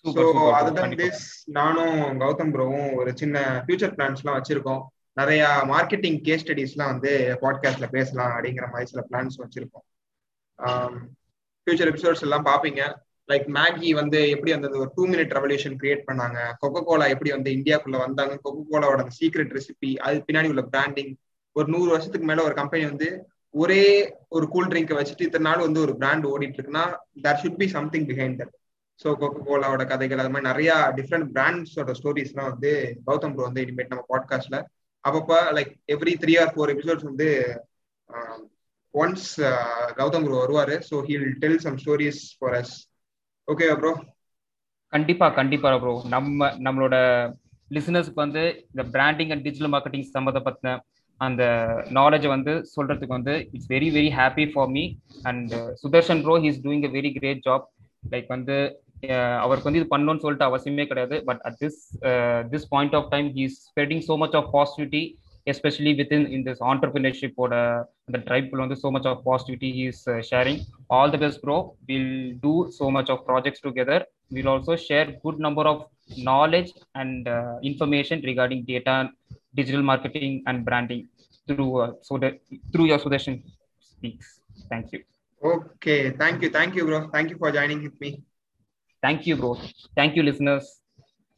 ஸோ அதுதான் திஸ் நானும் கௌதம் ப்ரோவும் ஒரு சின்ன ஃபியூச்சர் பிளான்ஸ் எல்லாம் வச்சிருக்கோம். நிறைய மார்க்கெட்டிங் கேஸ் ஸ்டடிஸ்லாம் வந்து பாட்காஸ்ட்ல பேசலாம் அப்படிங்கிற மாதிரி சில பிளான்ஸ் வச்சிருக்கோம். ஃபியூச்சர் எபிசோட்ஸ் எல்லாம் பார்ப்பீங்க. லைக் மேகி வந்து எப்படி அந்த ஒரு டூ மினிட் ரெவல்யூஷன் கிரியேட் பண்ணாங்க? கொக்கோ கோலா எப்படி வந்து இந்தியாக்குள்ள வந்தாங்க? கொக்கோ கோலாவோட அந்த சீக்ரெட் ரெசிபி அது பின்னாடி உள்ள பிராண்டிங் ஒரு நூறு வருஷத்துக்கு மேல ஒரு கம்பெனி வந்து ஒரே ஒரு கூல் ட்ரிங்கை வச்சுட்டு இத்தனை நாள் வந்து ஒரு பிராண்ட் ஓடிட்டு இருக்குன்னா there should be something behind that so Coca கோலாவோட கதைகள் அது மாதிரி நிறைய டிஃப்ரெண்ட் பிராண்ட்ஸோட ஸ்டோரிஸ்லாம் வந்து கௌதம் ப்ரோ வந்து இனிமேட் நம்ம பாட்காஸ்ட்ல அப்பப்போ like every three or four episodes வந்து ஒன்ஸ் கௌதம் ப்ரோ வருவாரு. So he'll tell some stories for us okay bro கண்டிப்பா கண்டிப்பா ப்ரோ நம்ம நம்மளோட லிசனர்ஸ்க்கு வந்து இந்த பிராண்டிங் அண்ட் டிஜிட்டல் மார்க்கெட்டிங் சம்மந்தப்பட்ட அந்த நாலேஜை வந்து சொல்றதுக்கு வந்து it's very very happy for me and Sudarshan bro he's doing a very great job like வந்து அவருக்கு வந்து இது பண்ணணும்னு சொல்லிட்டு அவசியமே கிடையாது. But at this this point of time he's spreading so much of positivity especially within in this ஆண்டர்பிரினர்ஷிப்போட அந்த ட்ரைப்ல வந்து so much of positivity is sharing all the best bro will do so much of projects together will also share good number of knowledge and uh, information regarding data digital marketing and branding through uh, so that through your Sudarshan speaks. Thank you. Okay thank you thank thank you bro. Thank you listeners